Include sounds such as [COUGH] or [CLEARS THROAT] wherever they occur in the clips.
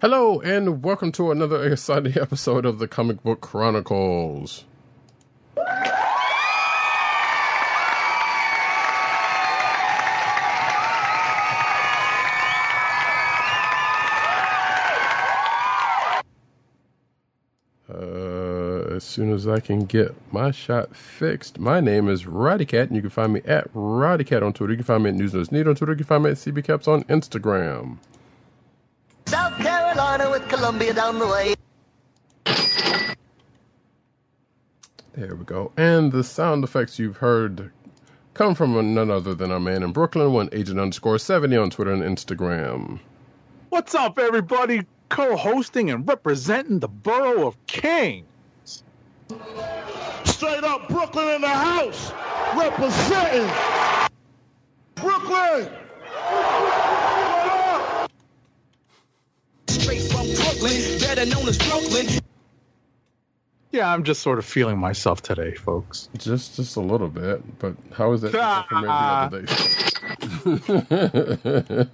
Hello, and welcome to another exciting [LAUGHS] episode of the Comic Book Chronicles. Uh, as soon as I can get my shot fixed, my name is Roddykat, and you can find me at Roddykat on Twitter. You can find me at News News Need on Twitter. You can find me at CBCaps on Instagram. South with Columbia down the way. There we go. And the sound effects you've heard come from none other than our man in Brooklyn, one agent underscore 70 on Twitter and Instagram. What's up, everybody? Co hosting and representing the borough of Kings. Straight up Brooklyn in the house. Representing Brooklyn. Straight from Brooklyn, better known as Brooklyn. Yeah, I'm just sort of feeling myself today, folks. Just just a little bit, but how is that different from every other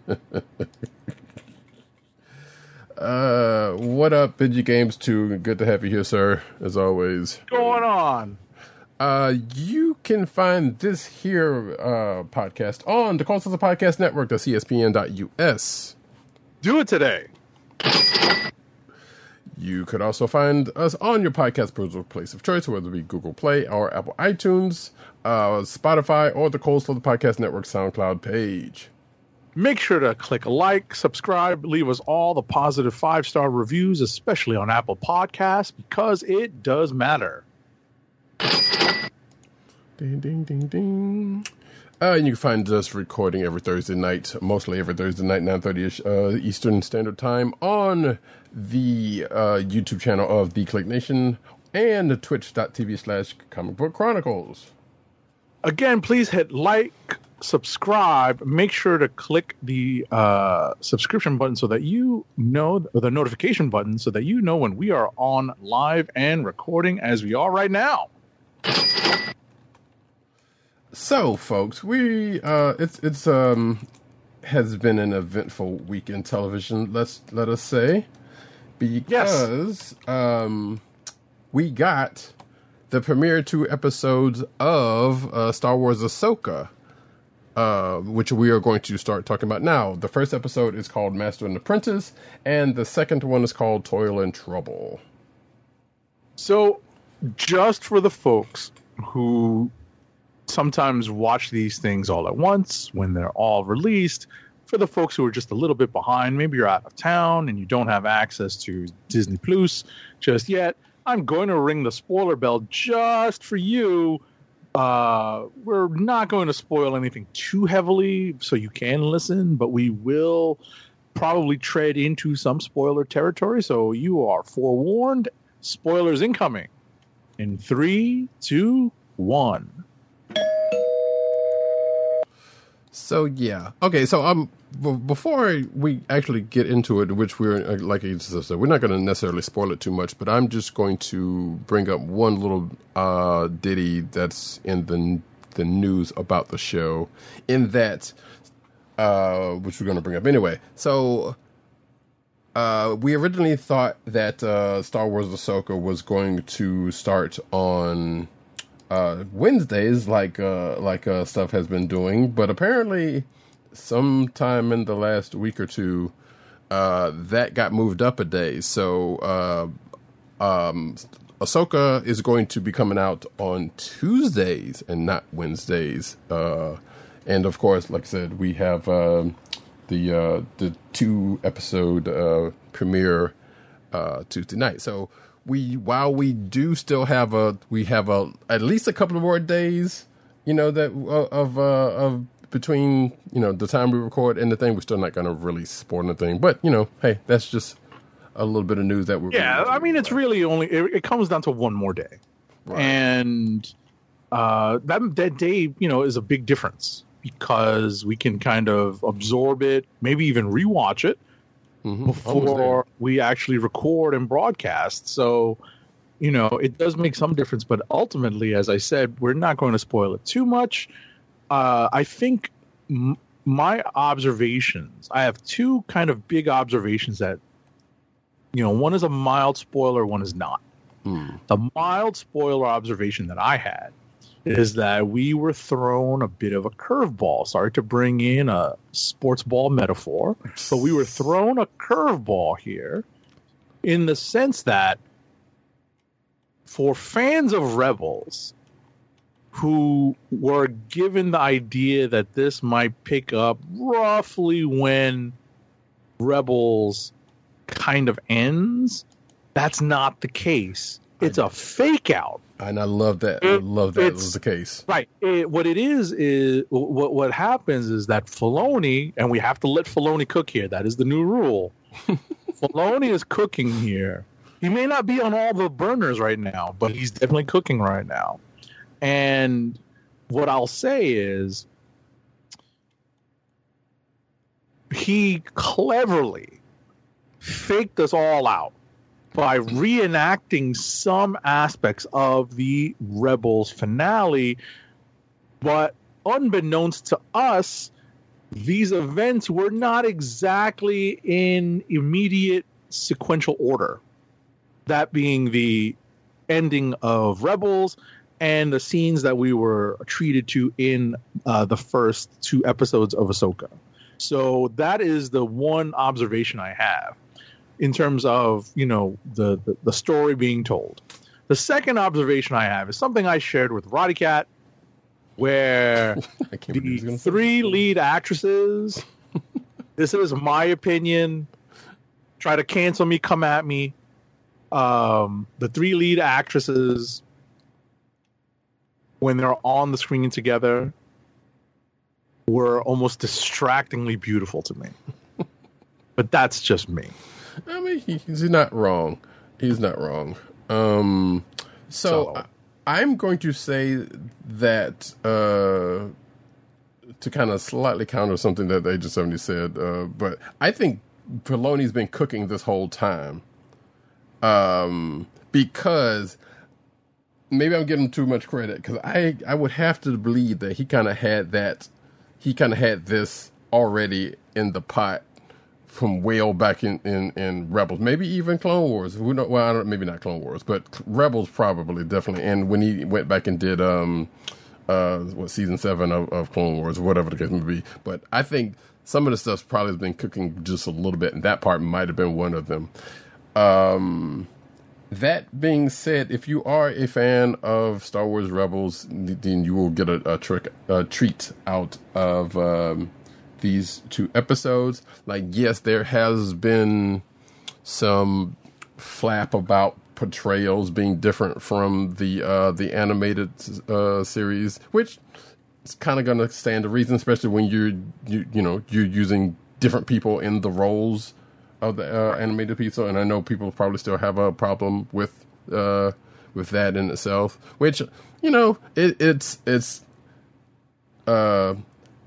[LAUGHS] day? uh, what up, Bidgy Games 2? Good to have you here, sir, as always. What's going on? Uh, you can find this here uh, podcast on the Cold Slither Podcast Network, the CSPN.us. Do it today. You could also find us on your podcast browser place of choice, whether it be Google Play or Apple iTunes, uh, Spotify, or the Cold Slither Podcast Network SoundCloud page. Make sure to click like, subscribe, leave us all the positive five star reviews, especially on Apple Podcasts, because it does matter. Ding, ding, ding, ding. Uh, and you can find us recording every Thursday night, mostly every Thursday night, 9.30ish uh, Eastern Standard Time on the uh, YouTube channel of The Kliq Nation and twitch.tv slash comic book chronicles. Again, please hit like, subscribe. Make sure to click the uh, subscription button so that you know, or the notification button so that you know when we are on live and recording as we are right now. So, folks, we uh, it's it's um has been an eventful week in television. Let's let us say because um we got the premiere two episodes of uh, Star Wars Ahsoka, uh, which we are going to start talking about now. The first episode is called Master and Apprentice, and the second one is called Toil and Trouble. So, just for the folks who sometimes watch these things all at once when they're all released, for the folks who are just a little bit behind, maybe you're out of town and you don't have access to Disney Plus just yet, I'm going to ring the spoiler bell just for you. Uh, we're not going to spoil anything too heavily so you can listen, but we will probably tread into some spoiler territory. So you are forewarned. Spoilers incoming. In three, two, one. So yeah, okay. So um, b- before we actually get into it, which we're uh, like I said, we're not going to necessarily spoil it too much, but I'm just going to bring up one little uh ditty that's in the the news about the show, in that uh, which we're going to bring up anyway. So. Uh, we originally thought that uh, Star Wars Ahsoka was going to start on uh, Wednesdays, like uh, like uh, stuff has been doing, but apparently, sometime in the last week or two, uh, that got moved up a day. So, uh, um, Ahsoka is going to be coming out on Tuesdays and not Wednesdays. Uh, and of course, like I said, we have um the uh, the two episode uh, premiere uh, Tuesday night. So we while we do still have a we have a at least a couple of more days, you know that uh, of uh, of between you know the time we record and the thing. We're still not going to really spoil anything, but you know, hey, that's just a little bit of news that we're Yeah, I mean, it's really only it, it comes down to one more day, and uh, that that day, you know, is a big difference because we can kind of absorb it, maybe even rewatch it Mhm. Before we actually record and broadcast. So, you know, it does make some difference, but ultimately, as I said, we're not going to spoil it too much. Uh, I think m- my observations, I have two kind of big observations that, you know, one is a mild spoiler, one is not. Hmm. The mild spoiler observation that I had is that we were thrown a bit of a curveball. Sorry to bring in a sports ball metaphor, but we were thrown a curveball here in the sense that for fans of Rebels who were given the idea that this might pick up roughly when Rebels kind of ends, that's not the case. It's a fake out. And I love that. I love that was the case. Right. It, what it is is what what happens is that Filoni, and we have to let Filoni cook here. That is the new rule. [LAUGHS] Filoni is cooking here. He may not be on all the burners right now, but he's definitely cooking right now. And what I'll say is, he cleverly faked us all out by reenacting some aspects of the Rebels finale, but unbeknownst to us, these events were not exactly in immediate sequential order. That being the ending of Rebels and the scenes that we were treated to in uh, the first two episodes of Ahsoka. So that is the one observation I have in terms of you know the, the the story being told. The second observation I have is something I shared with Roddykat, where [LAUGHS] the three lead actresses. [LAUGHS] this is my opinion. Try to cancel me, come at me. Um, the three lead actresses, when they're on the screen together, were almost distractingly beautiful to me. [LAUGHS] but that's just me. Mean, he, he's not wrong. He's not wrong. Um, so, So- I, am going to say that uh, to kind of slightly counter something that Agent Seventy said, uh, but I think Filoni's been cooking this whole time, um, because maybe I'm giving him too much credit because I I would have to believe that he kind of had that he kind of had this already in the pot from well back in, in, in Rebels, maybe even Clone Wars. Who know? Well, maybe not Clone Wars, but Rebels probably definitely. And when he went back and did um uh what season seven of, of Clone Wars, whatever the case may be. But I think some of the stuff's probably been cooking just a little bit, and that part might have been one of them. Um, that being said, if you are a fan of Star Wars Rebels, then you will get a, a, trick, a treat out of um, these two episodes. Like, yes, there has been some flap about portrayals being different from the uh, the animated uh, series, which is kind of going to stand to reason, especially when you're you you know you're using different people in the roles of the uh, animated pizza. and I know people probably still have a problem with uh, with that in itself. Which you know, it, it's it's. Uh,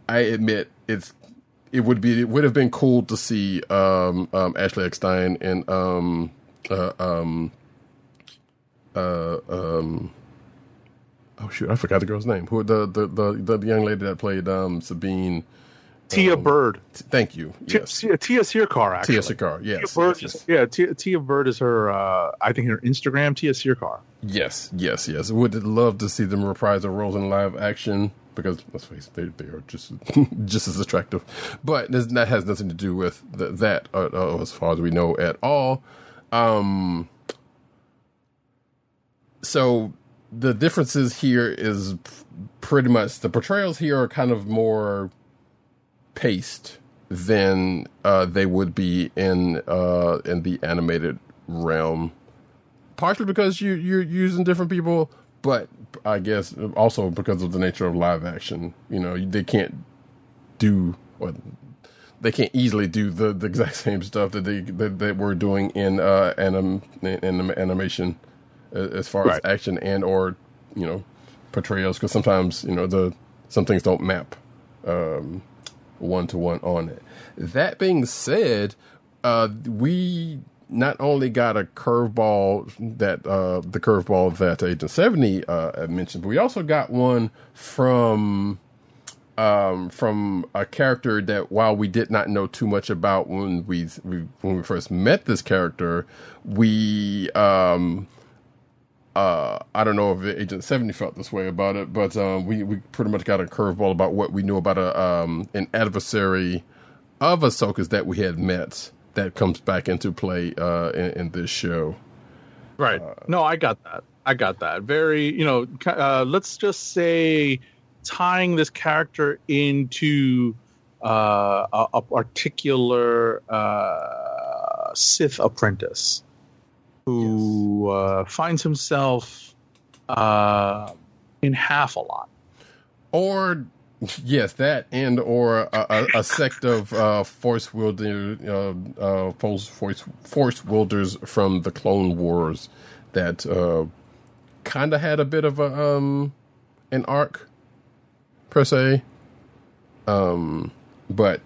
I admit it's it would be it would have been cool to see um, um, Ashley Eckstein and um, uh, um, uh, um, oh shoot, I forgot the girl's name. Who the the the, the young lady that played um, Sabine? Tia Um, Bird. Thank you. Tia, Yes, Tia, Tiya Sircar, actually. Tia Sakar. Yes, Tia Bird yes, is- yeah, Tia, Tia Bird is her. Uh, I think her Instagram, Tiya Sircar. yes, yes, yes. Would love to see them reprise their roles in live action because let's face it, they, they are just [LAUGHS] just as attractive. But that has nothing to do with th- that, uh, uh, as far as we know at all. Um, so the differences here is pretty much the portrayals here are kind of more paced than uh, they would be in uh, in the animated realm. Partially because you you're using different people, but I guess also because of the nature of live action. You know, they can't do what they can't easily do the, the exact [LAUGHS] same stuff that they that, that we're doing in uh anim, in animation uh, as far Right. as action and or you know portrayals because sometimes you know the some things don't map um one to one on it that being said uh we not only got a curveball that uh the curveball that agent 70 uh mentioned but we also got one from um, from a character that while we did not know too much about when we, we when we first met this character, we um, uh, I don't know if Agent Seventy felt this way about it, but um, we we pretty much got a curveball about what we knew about a um, an adversary of Ahsoka's that we had met that comes back into play uh, in, in this show. Right. no, I got that. I got that. Very, you know, uh, let's just say tying this character into uh, a, a particular uh, Sith apprentice who uh, finds himself uh, in half a lot. or yes, that and or a, a, a sect of uh, force wielder, uh, uh, force, force force wielders from the Clone Wars that uh, kind of had a bit of a um, an arc per se, um, but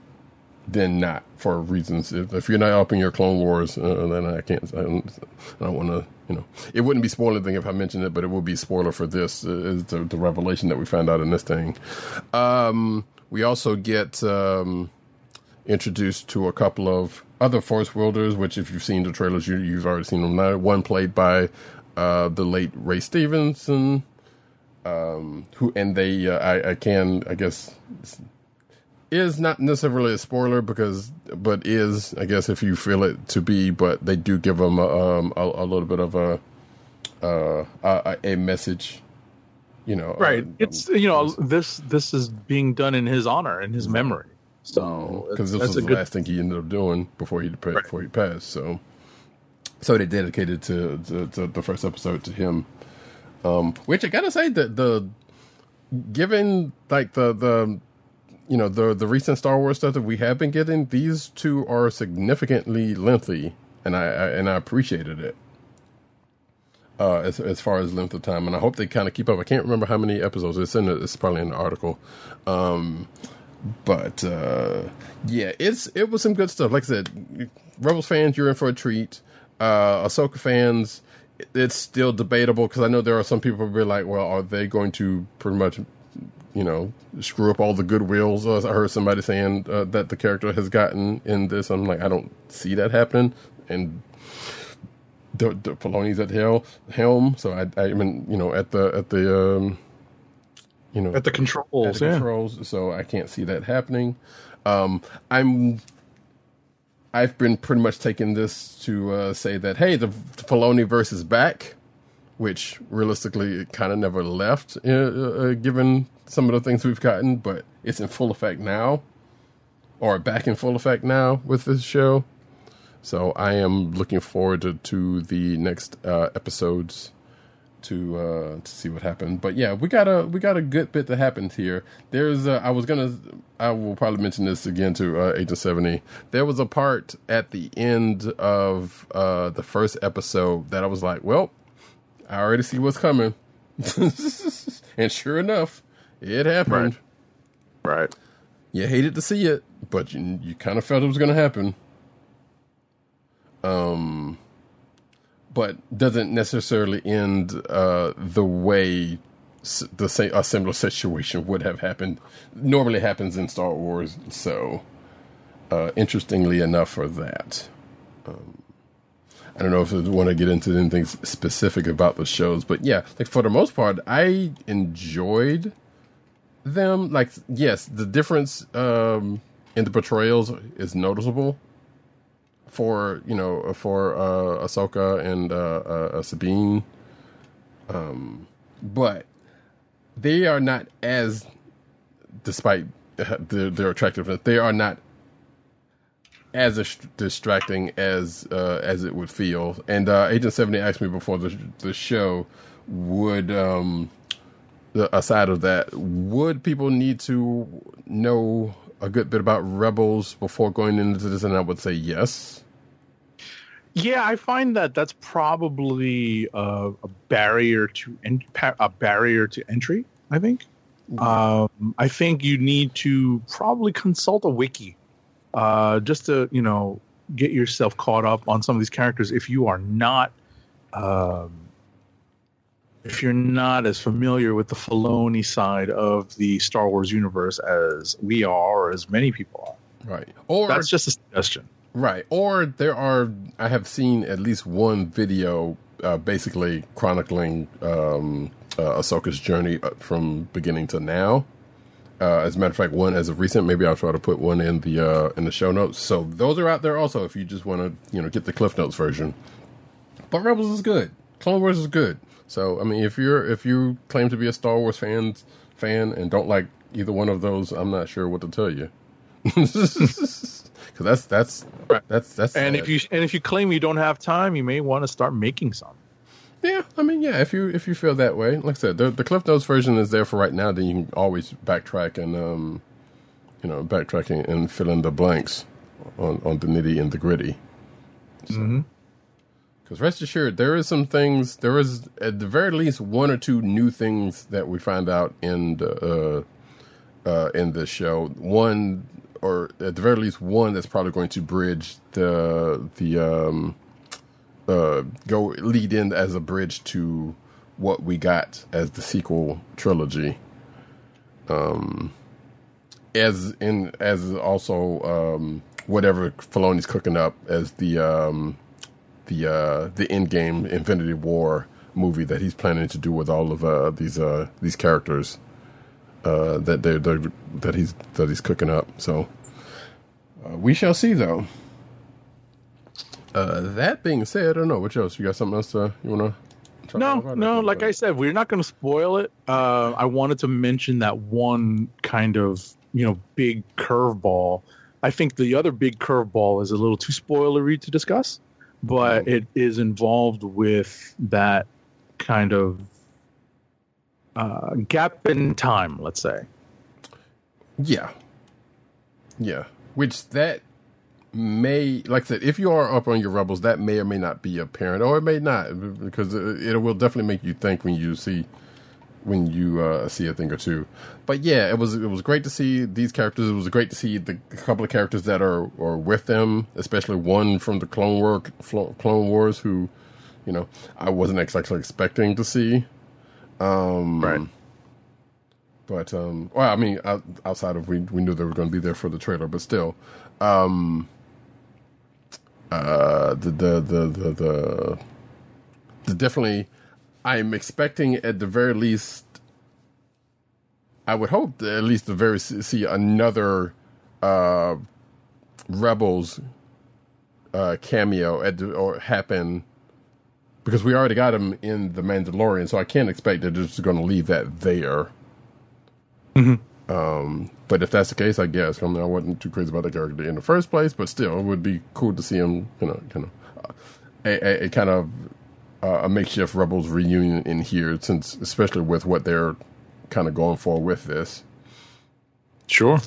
then not for reasons. If, if you're not up in your Clone Wars, uh, then I can't. I don't, don't want to. You know, it wouldn't be spoiler thing if I mentioned it, but it would be spoiler for this. Uh, is the, the revelation that we found out in this thing. Um, we also get um, introduced to a couple of other Force wielders, which if you've seen the trailers, you, you've already seen them now. One played by uh, the late Ray Stevenson, um, who and they uh, I, I can I guess is not necessarily a spoiler because but is I guess if you feel it to be, but they do give them a, um, a, a little bit of a uh, a, a message, you know. Right. uh, It's you know this this is being done in his honor in his memory. So because this was the good. last thing he ended up doing before he Right. before he passed. So, so they dedicated to, to, to the first episode to him. Um, which I gotta say that the given like the the you know the the recent Star Wars stuff that we have been getting, these two are significantly lengthy, and I, I and I appreciated it. Uh, as as far as length of time, and I hope they kind of keep up. I can't remember how many episodes it's in. It's probably in the article. Um, but uh, yeah, it's it was some good stuff. Like I said, Rebels fans, you're in for a treat. Uh, Ahsoka fans, it's still debatable because I know there are some people who be like, well, are they going to pretty much, you know, screw up all the goodwills? Uh, I heard somebody saying uh, that the character has gotten in this. I'm like, I don't see that happening, and the, the Filoni's at the hel- helm, so I, I mean, you know, at the at the um, you know, At the controls, at the yeah. controls, so I can't see that happening. Um, I'm. I've been pretty much taking this to uh, say that hey, the, the Filoni verse is back, which realistically it kind of never left, uh, uh, given some of the things we've gotten, but it's in full effect now, or back in full effect now with this show. So I am looking forward to, to the next uh, episodes to uh to see what happened. But yeah, we got a we got a good bit that happened here. There's uh, I was gonna I will probably mention this again to uh, Agent Seventy. There was a part at the end of uh the first episode that I was like, well, I already see what's coming, [LAUGHS] and sure enough, it happened. Right. You hated to see it, but you you kind of felt it was going to happen. Um, but doesn't necessarily end uh, the way s- the same a similar situation would have happened. Normally happens in Star Wars, so uh, interestingly enough for that. Um, I don't know if I want to get into anything specific about the shows, but yeah, like for the most part, I enjoyed them. Like, yes, the difference um, in the portrayals is noticeable for you know for uh, Ahsoka and uh, uh, Sabine, um, but they are not as, despite uh, [LAUGHS] their, their attractiveness, they are not as dis- distracting as uh, as it would feel. And uh, Agent Seventy asked me before the the show would um, aside of that, would people need to know a good bit about Rebels before going into this? And I would say yes. Yeah, I find that that's probably a, a barrier to en- a barrier to entry. I think. Um, I think you need to probably consult a wiki, uh, just to you know get yourself caught up on some of these characters. If you are not, um, if you're not as familiar with the Filoni side of the Star Wars universe as we are, or as many people are, Right. Or that's just a suggestion. Right. Or there are, I have seen at least one video uh, basically chronicling um, uh, Ahsoka's journey uh, from beginning to now. Uh, as a matter of fact, one as of recent, maybe I'll try to put one in the uh, in the show notes. So those are out there also if you just want to you know get the Cliff Notes version. But Rebels is good. Clone Wars is good. So I mean, if you're if you claim to be a Star Wars fan fan and don't like either one of those, I'm not sure what to tell you. [LAUGHS] Because that's that's that's that's And sad. if you and if you claim you don't have time, you may want to start making some. Yeah, I mean, yeah. If you if you feel that way, like I said, the, the Cliff Notes version is there for right now. Then you can always backtrack and um, you know, backtracking and fill in the blanks on on the nitty and the gritty. Because rest assured, there is some things. There is at the very least one or two new things that we find out in the uh, uh, in this show. One, or at the very least, one that's probably going to bridge the the um, uh, go lead in as a bridge to what we got as the sequel trilogy. Um, as in as also um, whatever Filoni's cooking up as the um, the uh, the end game Infinity War movie that he's planning to do with all of uh, these uh, these characters uh, that they're, they're that he's that he's cooking up. So uh, we shall see, though. Uh, that being said, I don't know what else you got. Something else uh, you want to? No, no. Like I said, we're not going to spoil it. Uh, I wanted to mention that one kind of you know big curveball. I think the other big curveball is a little too spoilery to discuss, but it is involved with that kind of uh, gap in time. Let's say. Yeah. Yeah. Which that may, like I said, if you are up on your rebels, that may or may not be apparent, or it may not, because it, it will definitely make you think when you see when you uh, see a thing or two. But yeah, it was it was great to see these characters. It was great to see the couple of characters that are are with them, especially one from the Clone War Clone Wars, who you know I wasn't actually expecting to see. Um, Right. but um well i mean outside of we we knew they were going to be there for the trailer but still um uh the the the the, the, the definitely i'm expecting at the very least i would hope that at least the very see another uh rebels uh cameo at the, or happen because we already got him in the Mandalorian, so I can't expect that they're just going to leave that there. Um, but if that's the case, I guess I mean I wasn't too crazy about the character in the first place, but still, it would be cool to see him, you know, kind of uh, a, a, a kind of uh, a makeshift Rebels reunion in here, since especially with what they're kind of going for with this. Sure.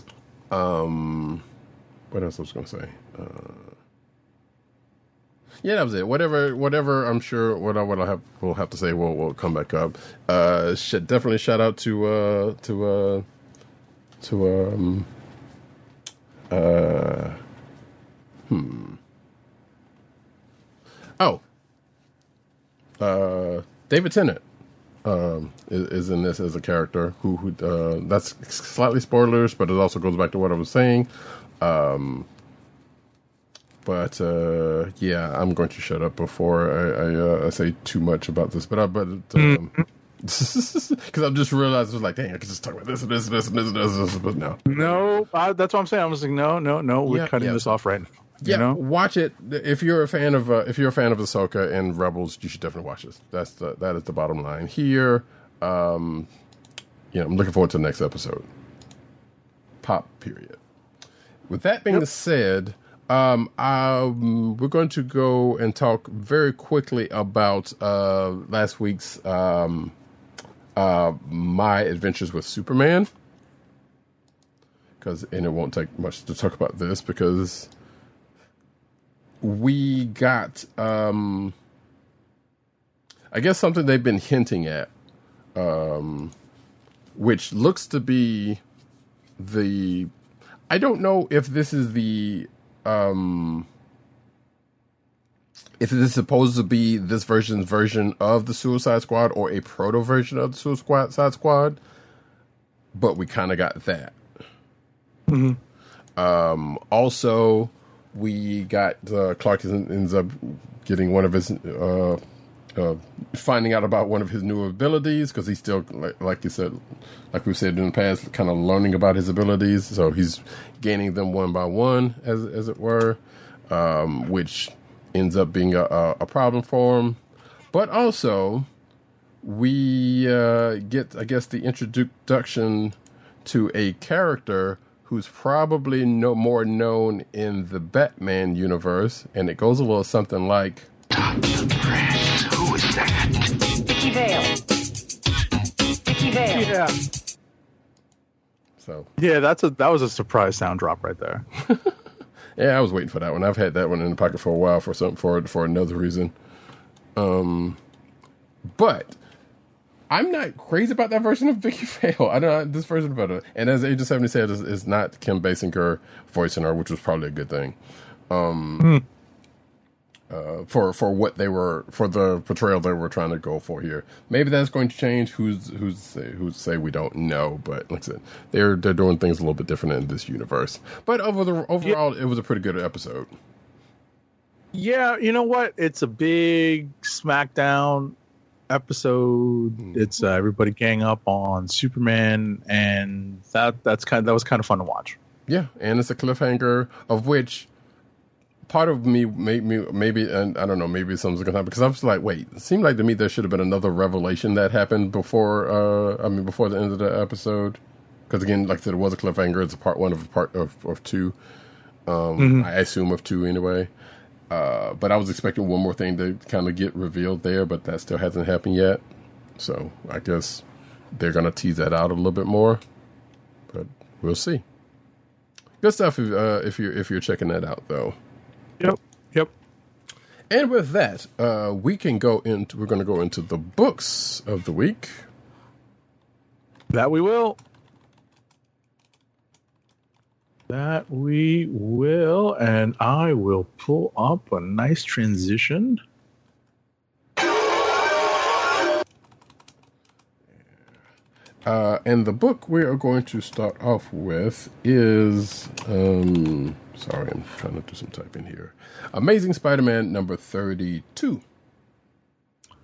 Um, what else I was going to say? Uh, yeah, that was it. Whatever, whatever. I'm sure what I what I have will have to say will will come back up. Uh, should definitely shout out to uh to uh to um uh hmm oh uh David Tennant um, is, is in this as a character who, who uh, that's slightly spoilers, but it also goes back to what I was saying. Um, but uh, yeah, I'm going to shut up before I, I, uh, I say too much about this. But I, but um, [LAUGHS] because I just realized I was like, dang, I could just talk about this and this and this and this and this, and this but no. No, I, that's what I'm saying. I was like, no, no, no. We're Yeah, cutting yeah. this off right now. You Yeah, know? watch it if you're a fan of uh, if you're a fan of Ahsoka and Rebels, you should definitely watch this. That's the that is the bottom line here. Um, you know, I'm looking forward to the next episode. Pop period. With that being said, Um, um, we're going to go and talk very quickly about uh, last week's um, uh, My Adventures with Superman. Because, and it won't take much to talk about this because we got, um, I guess, something they've been hinting at, um, which looks to be the. I don't know if this is the um if it is supposed to be this version's version of the Suicide Squad or a proto version of the Suicide Squad, but we kind of got that. Um, also, we got uh, Clark ends up getting one of his uh, uh, finding out about one of his new abilities because he's still like, like you said, like we said in the past, kind of learning about his abilities. So he's gaining them one by one, as as it were, um, which ends up being a, a, a problem for him. But also, we uh, get, I guess, the introduction to a character who's probably no more known in the Batman universe, and it goes a little something like. Who is that? Vicky Vale. Vicky Vale. Yeah, So yeah, that's a that was a surprise sound drop right there. [LAUGHS] yeah, I was waiting for that one. I've had that one in the pocket for a while for some for for another reason. Um, but I'm not crazy about that version of Vicky [LAUGHS] Vale. I don't know this version better. And as Agent Seventy said, it's, is not Kim Basinger voicing her, which was probably a good thing. Um, uh, for for what they were for the portrayal they were trying to go for here. Maybe that's going to change. Who's who's say, who's say we don't know? But like I said, they're they're doing things a little bit different in this universe. But over the overall, it was a pretty good episode. Yeah, you know what? It's a big SmackDown episode. It's uh, everybody gang up on Superman, and that that's kind that was kind of fun to watch. Yeah, and it's a cliffhanger of which part of me made me maybe and I don't know maybe something's gonna happen because I was like, wait, it seemed like to me there should have been another revelation that happened before. uh I mean, before the end of the episode. Because again, like I said, it was a cliffhanger. It's a part one of a part of of two. Um, I assume of two anyway. Uh, but I was expecting one more thing to kind of get revealed there, but that still hasn't happened yet. So I guess they're gonna tease that out a little bit more. But we'll see. Good stuff if, uh, if you're if you're checking that out though. Yep, yep. And with that, uh, we can go into we're going to go into the books of the week. That we will. That we will, and I will pull up a nice transition. Uh, and the book we are going to start off with is um, sorry, I'm trying to do some typing here. Amazing Spider-Man number thirty-two.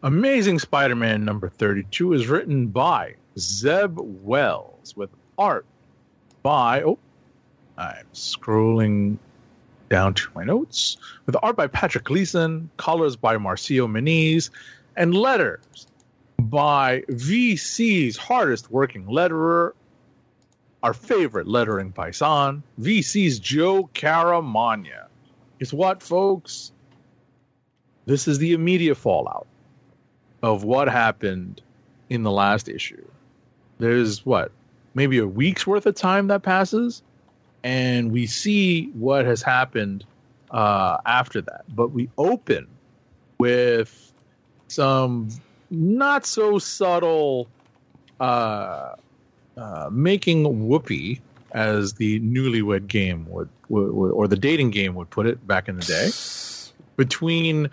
Amazing Spider Man number 32 is written by Zeb Wells with art by, oh, I'm scrolling down to my notes. With art by Patrick Gleason, colors by Marcio Menyz, and letters by VC's hardest working letterer, our favorite lettering paisan, VC's Joe Caramagna. Guess what, folks? This is the immediate fallout of what happened in the last issue. There's what, maybe a week's worth of time that passes, and we see what has happened uh, after that. But we open with some not so subtle uh, uh, making whoopee, as the newlywed game would, would, would, or the dating game would put it back in the day, between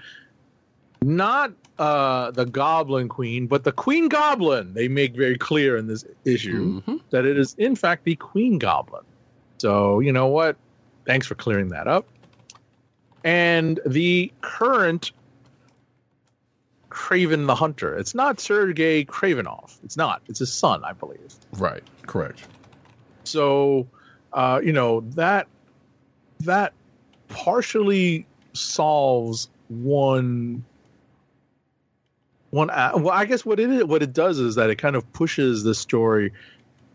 not uh, the Goblin Queen, but the Queen Goblin. They make very clear in this issue Mhm. that it is, in fact, the Queen Goblin. So, you know what? Thanks for clearing that up. And the current Kraven the Hunter. It's not Sergei Kravinoff. It's not. It's his son, I believe. Right, correct. So, uh, you know that that partially solves one one. Well, I guess what it is, what it does is that it kind of pushes the story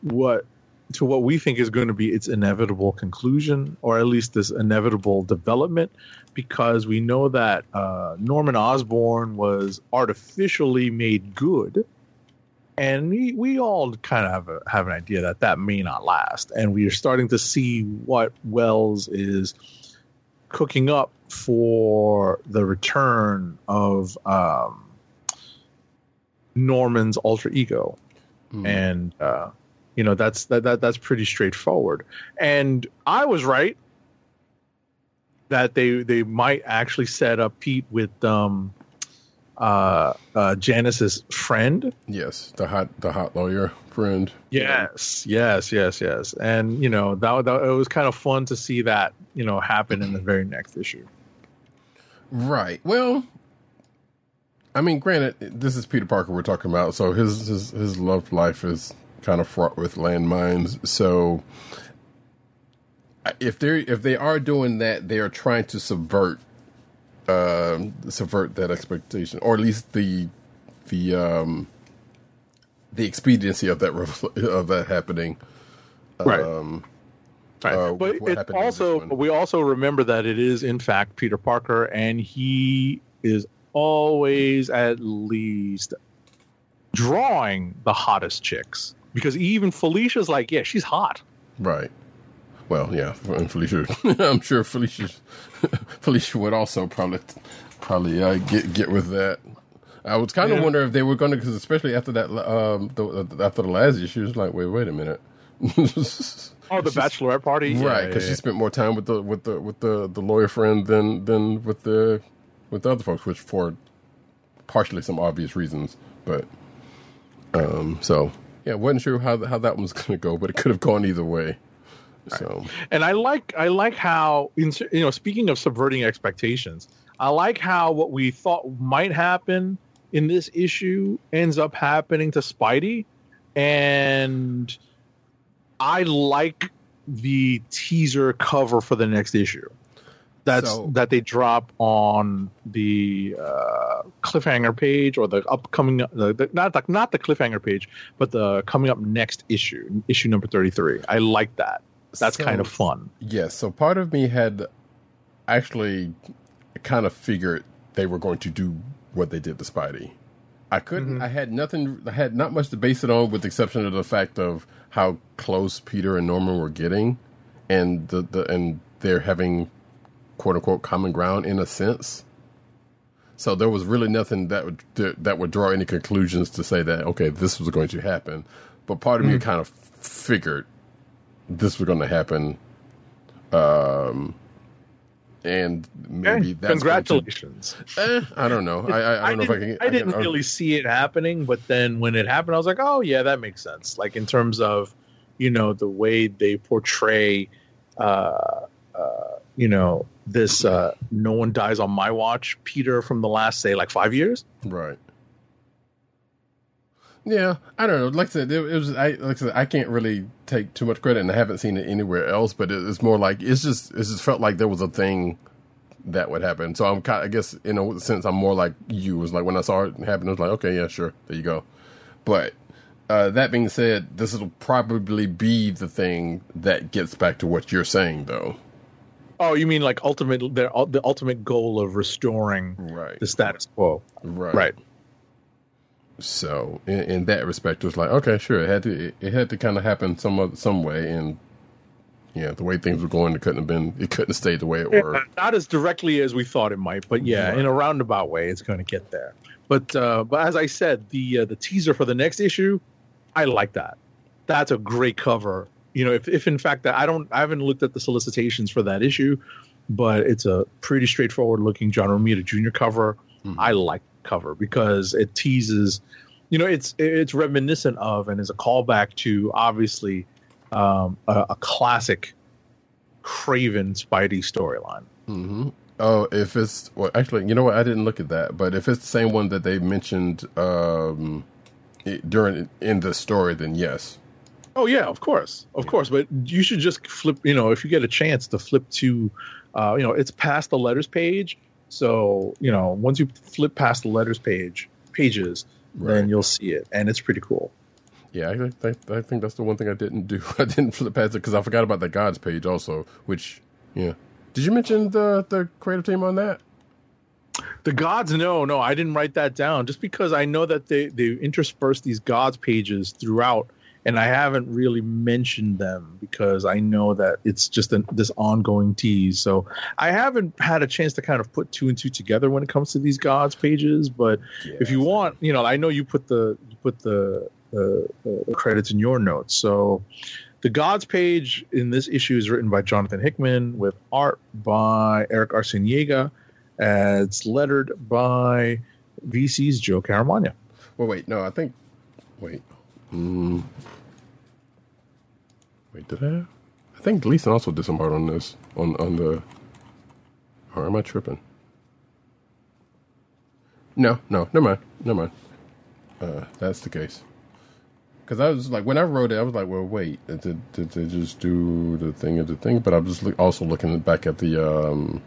what to what we think is going to be its inevitable conclusion, or at least this inevitable development, because we know that uh, Norman Osborn was artificially made good, and we, we all kind of have a, have an idea that that may not last, and we are starting to see what Wells is cooking up for the return of um, Norman's alter ego, and uh, you know that's that, that that's pretty straightforward. And I was right that they they might actually set up Pete with um, uh, uh, Janice's friend. Yes, the hot the hot lawyer friend. Yes, yes, yes, yes. And you know that, that it was kind of fun to see that you know happen in the very next issue. Right. Well, I mean, granted, this is Peter Parker we're talking about, so his his his love life is kind of fraught with landmines. So, if they if they are doing that, they are trying to subvert um subvert that expectation, or at least the the um the expediency of that ref- [LAUGHS] of that happening. Right. Um, Right. uh, but with it happened in this also we also remember that it is in fact Peter Parker, and he is always at least drawing the hottest chicks because even Felicia's like, yeah, she's hot. Right. Well, yeah, and Felicia. [LAUGHS] I'm sure Felicia, [LAUGHS] Felicia would also probably, probably uh, get get with that. I was kind of Yeah. wondering if they were going to, because especially after that, um, the, after the last issue, she was like, wait, wait a minute. [LAUGHS] Oh, the bachelorette party, Yeah, right? yeah, Because yeah. she spent more time with the with the with the the lawyer friend than than with the with the other folks, which for partially some obvious reasons, but um, so yeah, wasn't sure how how that one was [LAUGHS] going to go, but it could have gone either way. So and I like I like how in, you know speaking of subverting expectations, I like how what we thought might happen in this issue ends up happening to Spidey, and I like the teaser cover for the next issue. That's So- that they drop on the uh, cliffhanger page or the upcoming the, the, not the, not the cliffhanger page, but the coming up next issue, issue number thirty three. I like that. That's So- kind of fun. Yes. So part of me had actually kind of figured they were going to do what they did to Spidey. I couldn't. I had nothing. I had not much to base it on, with the exception of the fact of how close Peter and Norman were getting, and the, the and they're having quote unquote common ground in a sense. So there was really nothing that would that would draw any conclusions to say that okay, this was going to happen. But part of me kind of figured this was going to happen. Um, and maybe Hey, that's going to- congratulations. Eh, I don't know. I, I, I don't know if I can. I didn't can- really see it happening, but then when it happened, I was like, oh yeah, that makes sense. Like in terms of, you know, the way they portray, uh, you know, this uh, no one dies on my watch, Peter from the last say like five years. Right. Yeah, I don't know. Like I said, it, was. I like I said, I can't really take too much credit, and I haven't seen it anywhere else. But it, it's more like it's just. It just felt like there was a thing that would happen. So I'm kind. I guess in a sense, I'm more like you. It was like when I saw it happen, I was like, okay, yeah, sure, there you go. But uh, that being said, this will probably be the thing that gets back to what you're saying, though. Oh, you mean like ultimate the, the ultimate goal of restoring Right. the status quo? Right. Right. So in, in that respect, it was like okay, sure, it had to it, it had to kind of happen some other, some way, and yeah, the way things were going, it couldn't have been, it couldn't have stayed the way it were. Not as directly as we thought it might, but yeah, Right. in a roundabout way, it's going to get there. But uh, but as I said, the uh, the teaser for the next issue, I like that. That's a great cover. You know, if if in fact that I don't, I haven't looked at the solicitations for that issue, but it's a pretty straightforward looking John Romita Jr. cover. I like cover because it teases. You know, it's it's reminiscent of and is a callback to obviously um, a, a classic Kraven Spidey storyline. hmm Oh, if it's well, actually, you know what? I didn't look at that, but if it's the same one that they mentioned um, during in the story, then yes. Oh yeah, of course, of course. But you should just flip. You know, if you get a chance to flip to, uh, you know, it's past the letters page. So you know, once you flip past the letters page pages, Right. then you'll see it, and it's pretty cool. Yeah, I, think- I, I think that's the one thing I didn't do. [LAUGHS] I didn't flip past it because I forgot about the gods page also. Which, yeah, did you mention the the creative team on that? The gods, no, no, I didn't write that down just because I know that they they intersperse these gods pages throughout, and I haven't really mentioned them because I know that it's just an, this ongoing tease. So I haven't had a chance to kind of put two and two together when it comes to these gods pages. But if you want, you know, I know you put the you put the uh, uh, credits in your notes, so. The Gods page in this issue is written by Jonathan Hickman with art by Erick Arciniega. Uh, it's lettered by VC's Joe Caramagna. Well, wait, no, I think. Wait. Mm, wait, did I? I think Gleason also did some art on this on on the. Or am I tripping? No, no, never mind, never mind. Uh, that's the case. Because I was like, when I wrote it, I was like, well, wait, did, did they just do the thing of the thing? But I'm just also looking back at the. um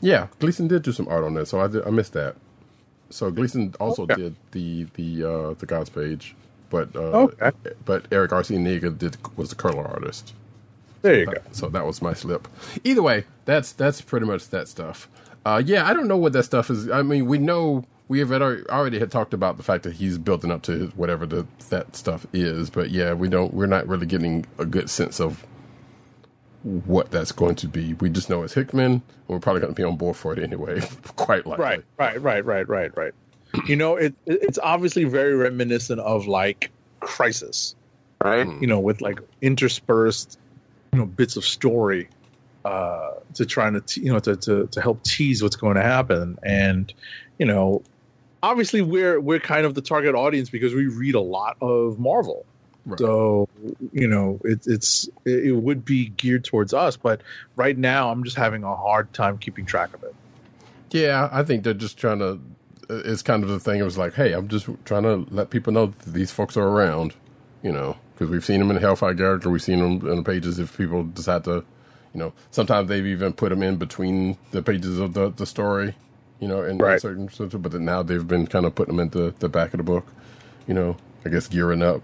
Yeah, Gleason did do some art on that, so I did, I missed that. So Gleason also Okay. did the the uh the Gods page, but uh Okay. but Erick Arciniega did was the color artist. There you go. That- So that was my slip. Either way, that's that's pretty much that stuff. Uh, yeah, I don't know what that stuff is. I mean, we know we have already, already had talked about the fact that he's building up to whatever the, that stuff is, but yeah, we don't. We're not really getting a good sense of what that's going to be. We just know it's Hickman. and We're probably going to be on board for it anyway. [LAUGHS] Quite likely. Right, right, right, right, right, right. You know, it it- it's obviously very reminiscent of like Crisis, right? You know, with like interspersed, you know, bits of story uh, to trying to te- you know to, to to help tease what's going to happen, and you know, obviously we're we're kind of the target audience because we read a lot of Marvel. Right. So you know it, it's it, would be geared towards us, but right now I'm just having a hard time keeping track of it. Yeah, I think they're just trying to. It's kind of the thing. It was like, hey, I'm just trying to let people know that these folks are around, you know, because we've seen them in Hellfire character. We've seen them in the pages. If people decide to, you know, sometimes they've even put them in between the pages of the, the story, you know, in Right. certain, certain. But then now they've been kind of putting them into the back of the book, you know. I guess gearing up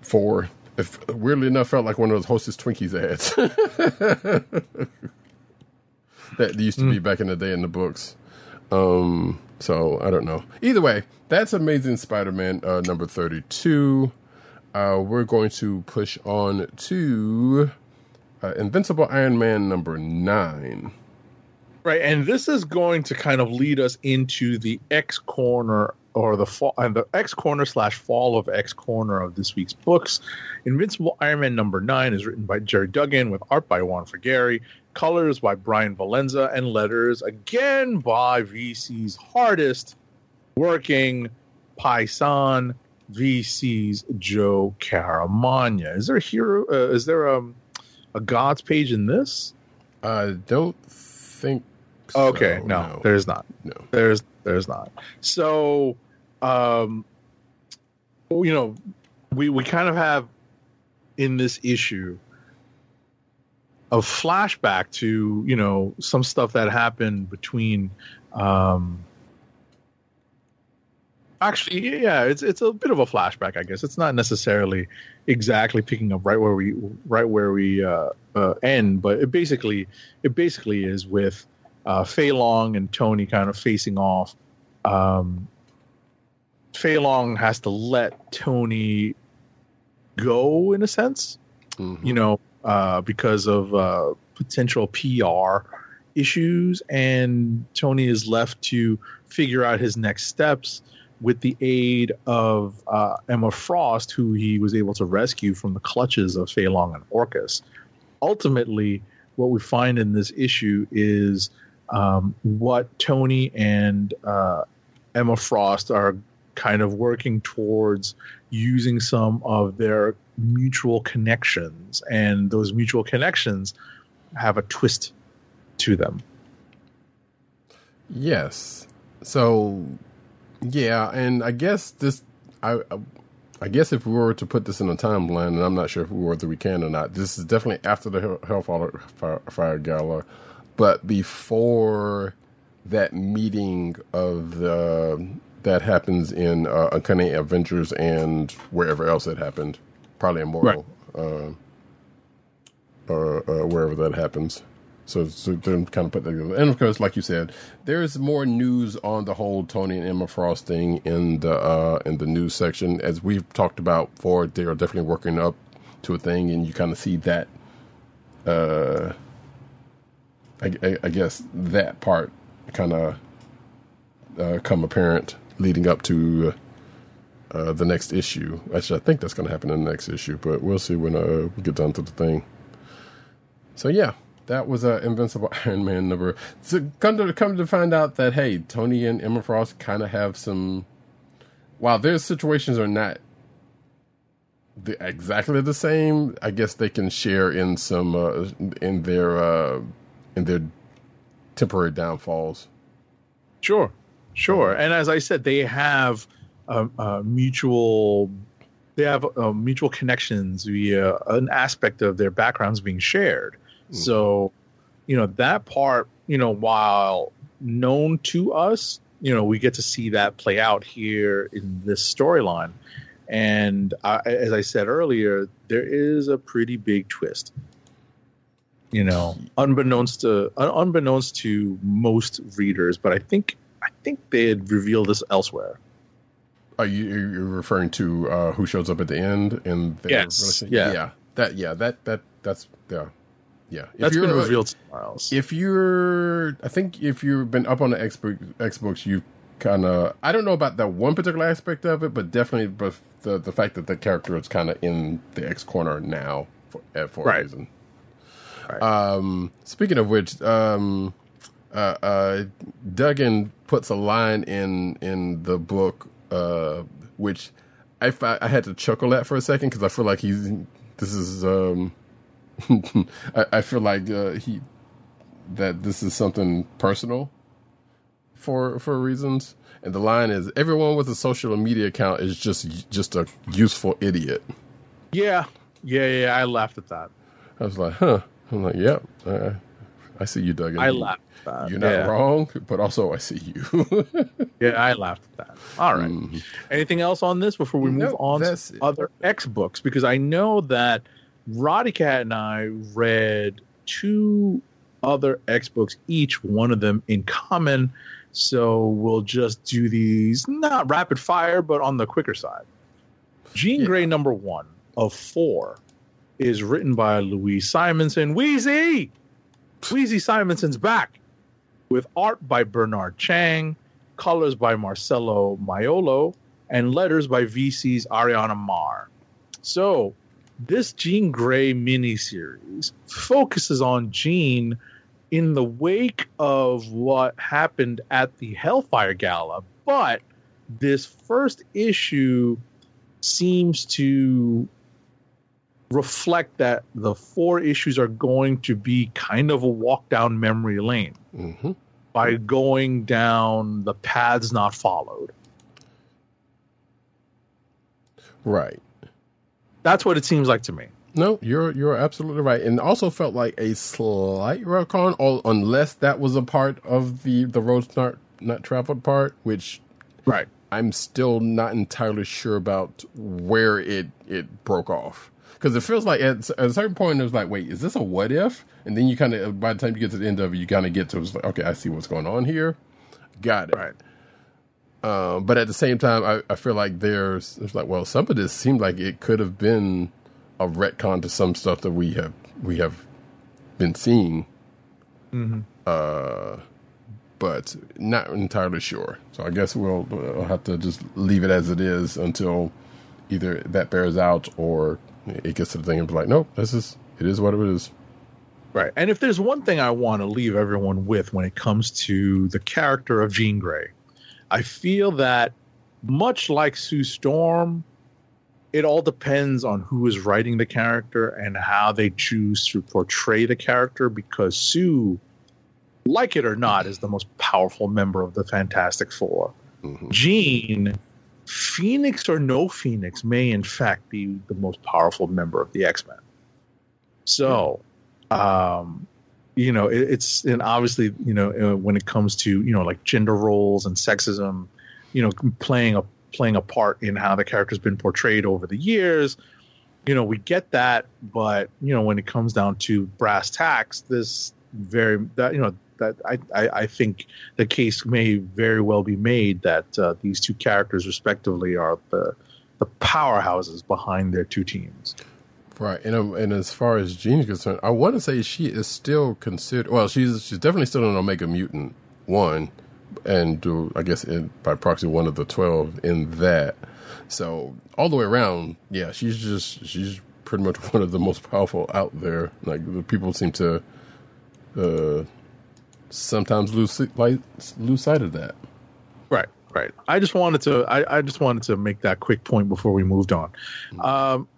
for. If weirdly enough, felt like one of those Hostess Twinkies ads [LAUGHS] that used to be back in the day in the books. Um, so I don't know. Either way, that's Amazing Spider-Man uh, number thirty-two. Uh, we're going to push on to uh, Invincible Iron Man number nine. Right, and this is going to kind of lead us into the X corner or the fall and the X corner slash fall of X corner of this week's books. Invincible Iron Man number nine is written by Gerry Duggan with art by Juan Frigeri, colors by Bryan Valenza, and letters again by VC's hardest working Paisan VC's Joe Caramagna. Is there a hero? Uh, is there um, a God's page in this? I don't think. Okay, so, no, there's not. no. There's there's not. So, um, you know, we we kind of have in this issue a flashback to you know some stuff that happened between. Um, actually, yeah, it's it's a bit of a flashback, I guess. It's not necessarily exactly picking up right where we right where we uh, uh, end, but it basically it basically is with uh, Fei Long and Tony kind of facing off. Um, Fei Long has to let Tony go in a sense, Mhm. you know, uh, because of uh, potential PR issues, and Tony is left to figure out his next steps with the aid of uh, Emma Frost, who he was able to rescue from the clutches of Fei Long and Orcus. Ultimately, what we find in this issue is um, what Tony and uh, Emma Frost are kind of working towards using some of their mutual connections, and those mutual connections have a twist to them. Yes. So, yeah, and I guess this, I, I, I guess if we were to put this in a timeline, and I'm not sure if we were whether we can or not, this is definitely after the Hellfire Fire, Fire Gala, but before that meeting of the that happens in uh, Uncanny Avengers and wherever else it happened, probably in Mortal, uh, uh, uh, wherever that happens. So, so then kind of put that together. And of course, like you said, there's more news on the whole Tony and Emma Frost thing in the uh, in the news section. As we've talked about before, they are definitely working up to a thing, and you kind of see that. Uh, I, I, I guess that part kind of uh, come apparent leading up to uh, uh, the next issue. Actually, I think that's going to happen in the next issue, but we'll see when uh, we get down to the thing. So yeah, that was a Invincible [LAUGHS] Iron Man number. So come to come to find out that hey, Tony and Emma Frost kind of have some. While their situations are not the, exactly the same, I guess they can share in some uh, in their uh, their temporary downfalls. Sure, sure. And as I said, they have a, a mutual. They have uh, mutual connections via an aspect of their backgrounds being shared. So, you know, that part, you know, while known to us, you know, we get to see that play out here in this storyline. And I, as I said earlier, there is a pretty big twist. You know, unbeknownst to un- unbeknownst to most readers, but I think I think they had revealed this elsewhere. Are you you're referring to uh, who shows up at the end and Yes, relationship? yeah. yeah, that yeah, that that that's yeah, yeah. If That's been revealed somewhere else. If you're, I think if you've been up on the X books, Xbox you kind of, I don't know about that one particular aspect of it, but definitely, but the the fact that the character is kind of in the X corner now for uh, for a reason. Right. Um, speaking of which, um, uh, uh, Duggan puts a line in in the book, uh, which I I had to chuckle at for a second because I feel like he's this is um, [LAUGHS] I, I feel like uh, he that this is something personal for for reasons. And the line is everyone with a social media account is just just a useful idiot. yeah, yeah, yeah. I laughed at that. I was like, huh. I'm like, yep. I, I see you, Duggan. I laughed that. You're not yeah. wrong, but also I see you. [LAUGHS] Yeah, I laughed at that. All right. Mm-hmm. Anything else on this before we move No, on to other X books? Because I know that Roddykat and I read two other X books, each one of them in common. So we'll just do these not rapid fire, but on the quicker side. Jean Yeah. Grey number one of four is written by Louise Simonson. Weezie! Weezie Simonson's back with art by Bernard Chang, colors by Marcelo Maiolo, and letters by VC's Ariana Maher. So, this Jean Grey miniseries focuses on Jean in the wake of what happened at the Hellfire Gala, but this first issue seems to reflect that the four issues are going to be kind of a walk down memory lane hmm by going down the paths not followed. Right. That's what it seems like to me. No, you're you're absolutely right, and also felt like a slight retcon, or unless that was a part of the the roads not not traveled part, which Right. I'm still not entirely sure about where it it broke off because it feels like at, at a certain point it was like, wait, is this a what if? And then you kind of by the time you get to the end of it, you kind of get to it's like, okay, I see what's going on here. Got it. Right. Um, but at the same time, I, I feel like there's it's like, well, some of this seemed like it could have been a retcon to some stuff that we have we have been seeing. Uh, but not entirely sure. So I guess we'll, we'll have to just leave it as it is until either that bears out or it gets to the thing and be like, nope, this is it is what it is. Right. And if there's one thing I want to leave everyone with when it comes to the character of Jean Grey, I feel that much like Sue Storm, it all depends on who is writing the character and how they choose to portray the character because Sue, like it or not, is the most powerful member of the Fantastic 4 mm-hmm. Jean, Phoenix or no Phoenix, may in fact be the most powerful member of the X Men. So, um, you know, it, it's and obviously, you know, uh, when it comes to you know like gender roles and sexism, you know, playing a playing a part in how the character's been portrayed over the years. You know, we get that, but you know, when it comes down to brass tacks, this very that you know that I I, I think the case may very well be made that uh, these two characters, respectively, are the the powerhouses behind their two teams. Right, and um, and as far as Jean's concerned, I want to say she is still considered. Well, she's she's definitely still an Omega Mutant one, and uh, I guess in, by proxy one of the twelve in that. So all the way around, yeah, she's just she's pretty much [LAUGHS] one of the most powerful out there. Like the people seem to uh, sometimes lose lose sight of that. Right, right. I just wanted to I, I just wanted to make that quick point before we moved on. Um,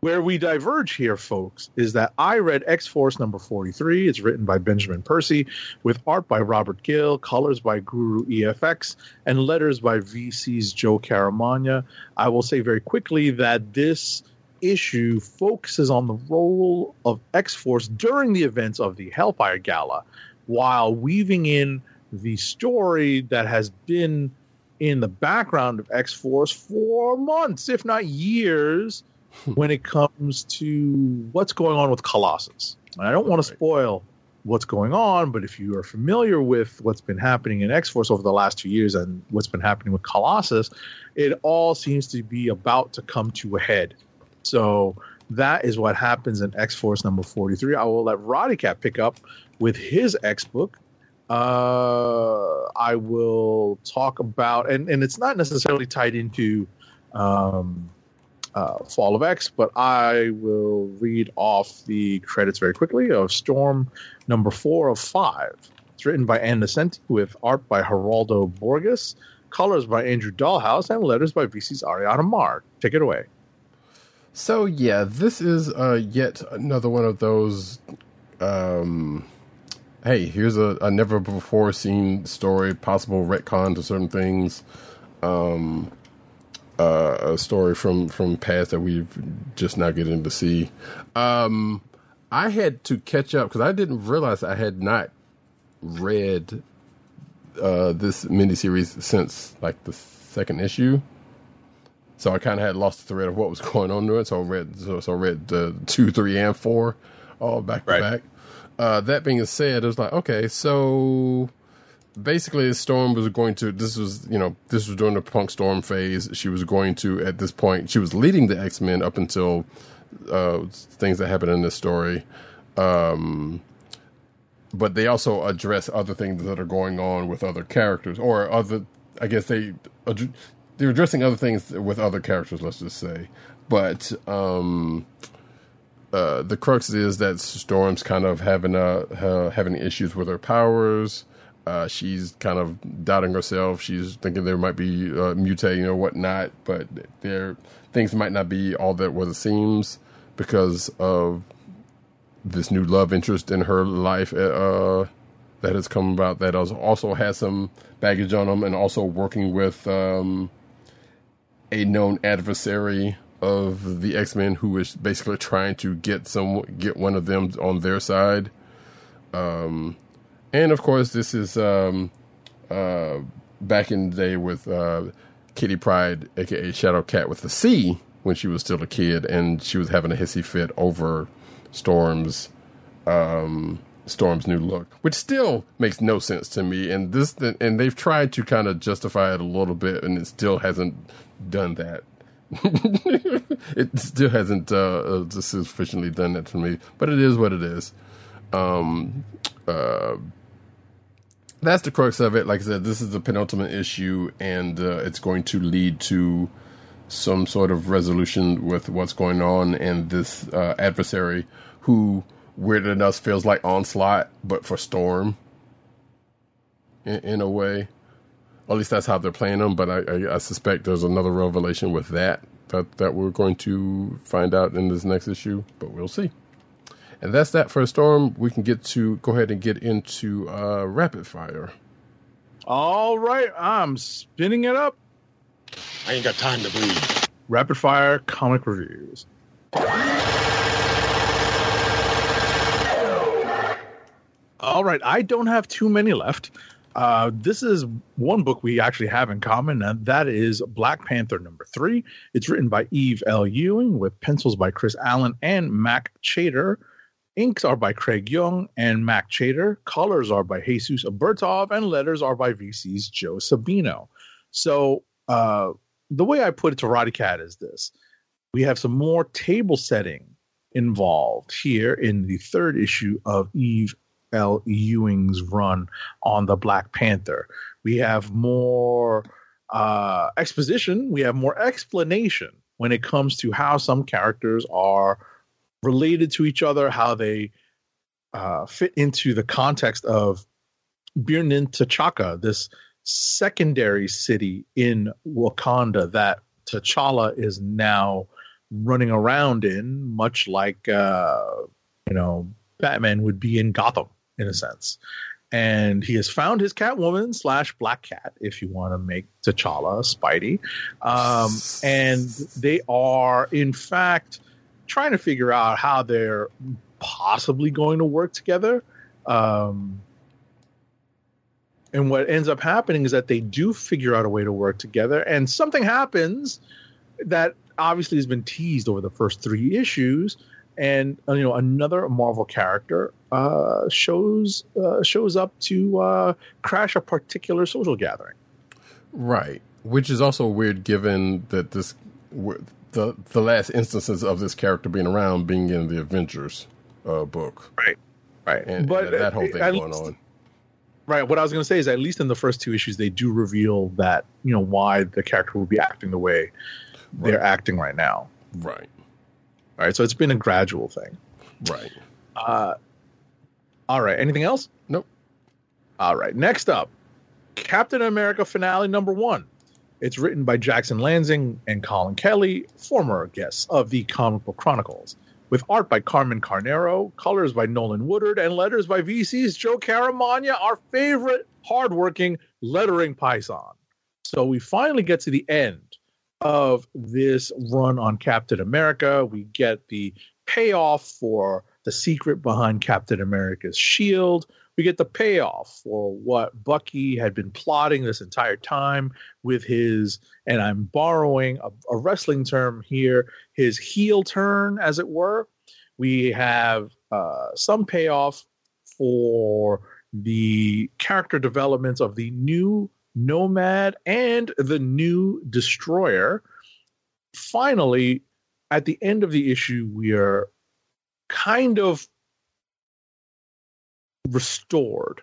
where we diverge here, folks, is that I read X Force number 43. It's written by Benjamin Percy, with art by Robert Gill, colors by Guru EFX, and letters by VC's Joe Caramagna. I will say very quickly that this issue focuses on the role of X Force during the events of the Hellfire Gala, while weaving in the story that has been in the background of X Force for months, if not years, hmm. when it comes to what's going on with Colossus. And I don't want to spoil what's going on, but if you are familiar with what's been happening in X Force over the last two years and what's been happening with Colossus, it all seems to be about to come to a head. So that is what happens in X Force number 43. I will let Roddykat pick up with his X book. Uh, I will talk about, and, and it's not necessarily tied into um, uh, Fall of X, but I will read off the credits very quickly of Storm number four of five. It's written by Ann Nocenti with art by Geraldo Borges, colors by Andrew Dalhouse, and letters by VC's Ariana Maher. Take it away. So yeah, this is uh, yet another one of those. Um, hey, here's a, a never before seen story, possible retcon to certain things. Um, uh, a story from from past that we've just now getting to see. Um, I had to catch up because I didn't realize I had not read uh, this miniseries since like the second issue. So I kind of had lost the thread of what was going on to it. So I read, so, so I read uh, two, three, and four, all back to back. Uh, that being said, it was like, okay, so basically, Storm was going to. This was, you know, this was during the Punk Storm phase. She was going to, at this point, she was leading the X Men up until uh, things that happened in this story. Um, but they also address other things that are going on with other characters, or other. I guess they they're addressing other things with other characters. Let's just say, but um, uh, the crux is that Storm's kind of having uh, having issues with her powers. Uh, she's kind of doubting herself. She's thinking there might be uh, mutating or whatnot, but there things might not be all that what it seems because of this new love interest in her life uh, that has come about. That also has some baggage on them, and also working with um, a known adversary of the X Men who is basically trying to get some get one of them on their side. Um, and of course, this is um, uh, back in the day with uh, Kitty Pryde, aka Shadow Cat with the C, when she was still a kid, and she was having a hissy fit over Storm's um, Storm's new look, which still makes no sense to me. And this, and they've tried to kind of justify it a little bit, and it still hasn't done that. [LAUGHS] it still hasn't uh, uh, sufficiently done that for me, but it is what it is. Um, uh, that's the crux of it. Like I said, this is the penultimate issue, and uh, it's going to lead to some sort of resolution with what's going on. And this uh, adversary, who weird enough feels like onslaught, but for Storm, in, in a way. Or at least that's how they're playing them. But I, I, I suspect there's another revelation with that that that we're going to find out in this next issue. But we'll see. And that's that for a Storm. We can get to go ahead and get into uh, rapid fire. All right, I'm spinning it up. I ain't got time to breathe. Rapid fire comic reviews. All right, I don't have too many left. Uh, this is one book we actually have in common, and that is Black Panther number three. It's written by Eve L. Ewing with pencils by Chris Allen and Mac Chater. Inks are by Craig Young and Mac Chater. Colors are by Jesus Aburtov, and letters are by VC's Joe Sabino. So uh, the way I put it to Roddykat is this: we have some more table setting involved here in the third issue of Eve L. Ewing's run on the Black Panther. We have more uh, exposition. We have more explanation when it comes to how some characters are related to each other, how they uh, fit into the context of Birnin T'Chaka, this secondary city in Wakanda that T'Challa is now running around in, much like uh, you know Batman would be in Gotham in a sense. And he has found his Catwoman slash Black Cat, if you want to make T'Challa Spidey. Um, and they are, in fact, trying to figure out how they're possibly going to work together. Um, and what ends up happening is that they do figure out a way to work together, and something happens that obviously has been teased over the first three issues. And uh, you know, another Marvel character uh, shows uh, shows up to uh, crash a particular social gathering. Right, which is also weird given that this the the last instances of this character being around being in the Avengers uh, book. Right, right. And, but and that whole thing going least- on. Right. What I was going to say is, at least in the first two issues, they do reveal that you know why the character will be acting the way they're acting right now. Right, All right. So it's been a gradual thing. right. Uh, all right. Anything else? Nope. All right. Next up, Captain America finale number one. It's written by Jackson Lansing and Colin Kelly, former guests of the Comic Book Chronicles, with art by Carmen Carnero, colors by Nolan Woodard, and letters by VC's Joe Caramagna, our favorite hardworking lettering python. So we finally get to the end of this run on Captain America. We get the payoff for the secret behind Captain America's shield. We get the payoff for what Bucky had been plotting this entire time with his, and I'm borrowing a, a wrestling term here, his heel turn, as it were. We have uh, some payoff for the character developments of the new Nomad and the new Destroyer. Finally, at the end of the issue, we are kind of restored.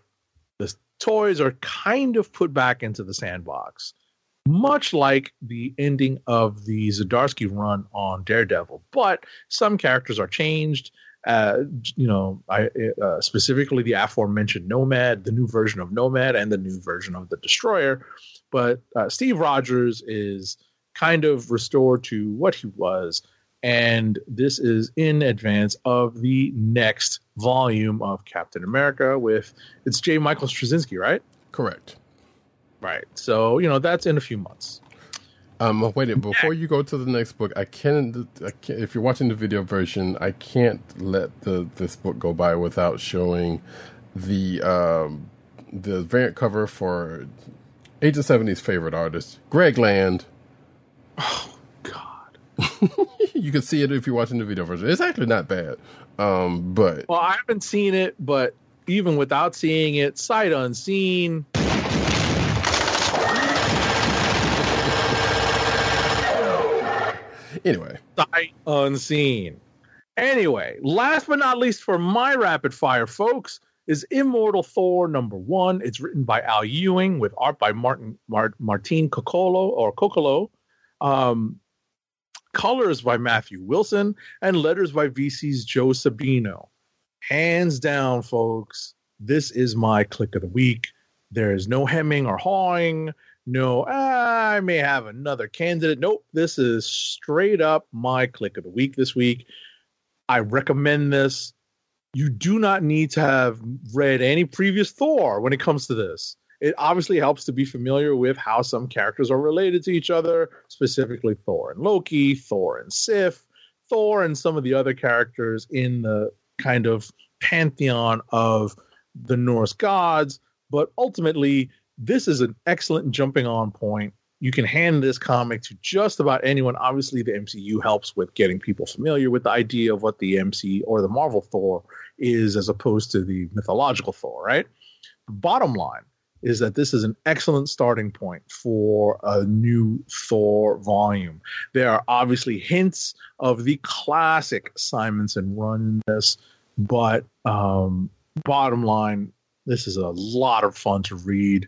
The toys are kind of put back into the sandbox, much like the ending of the Zdarsky run on Daredevil. But some characters are changed. Uh, you know, I uh, specifically the aforementioned Nomad, the new version of Nomad, and the new version of the Destroyer. But uh, Steve Rogers is kind of restored to what he was and this is in advance of the next volume of Captain America with it's J. Michael Straczynski, right? Correct. Right. So you know that's in a few months. Um, wait, a- before you go to the next book, I can't, I can't. If you're watching the video version, I can't let the this book go by without showing the um, the variant cover for Agent Seventy's favorite artist, Greg Land. God. [LAUGHS] You can see it if you're watching the video version. It's actually not bad, um, but Well, I haven't seen it, but even without seeing it, sight unseen. anyway, sight unseen. Anyway, last but not least for my rapid fire, folks, is Immortal Thor number one. It's written by Al Ewing with art by Martin Mart, Martin Coccolo or Coccolo. Um, colors by Matthew Wilson and letters by VC's Joe Sabino. Hands down, folks, this is my Kliq of the week. There is no hemming or hawing. No, "Ah, I may have another candidate. Nope, this is straight up my Kliq of the week this week. I recommend this. You do not need to have read any previous Thor when it comes to this. It obviously helps to be familiar with how some characters are related to each other, specifically Thor and Loki, Thor and Sif, Thor and some of the other characters in the kind of pantheon of the Norse gods. but ultimately, this is an excellent jumping on point. You can hand this comic to just about anyone. Obviously, the MCU helps with getting people familiar with the idea of what the MC or the Marvel Thor is as opposed to the mythological Thor, right? Bottom line is that this is an excellent starting point for a new Thor volume. There are obviously hints of the classic Simonson run in this, but um, bottom line, this is a lot of fun to read.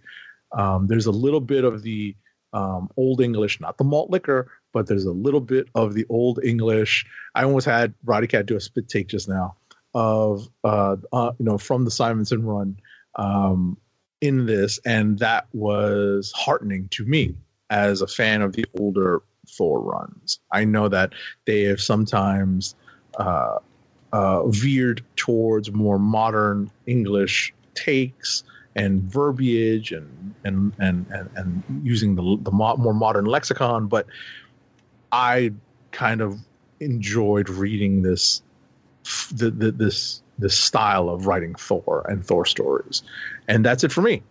Um, there's a little bit of the um, old English, not the malt liquor, but there's a little bit of the old English. I almost had Roddykat do a spit take just now of uh, uh, you know from the Simonson run um, in this, and that was heartening to me as a fan of the older Thor runs. I know that they have sometimes uh, uh, veered towards more modern English takes and verbiage and and and and, and using the the mo- more modern lexicon, but I kind of enjoyed reading this the, the, this this style of writing Thor and Thor stories, and that's it for me.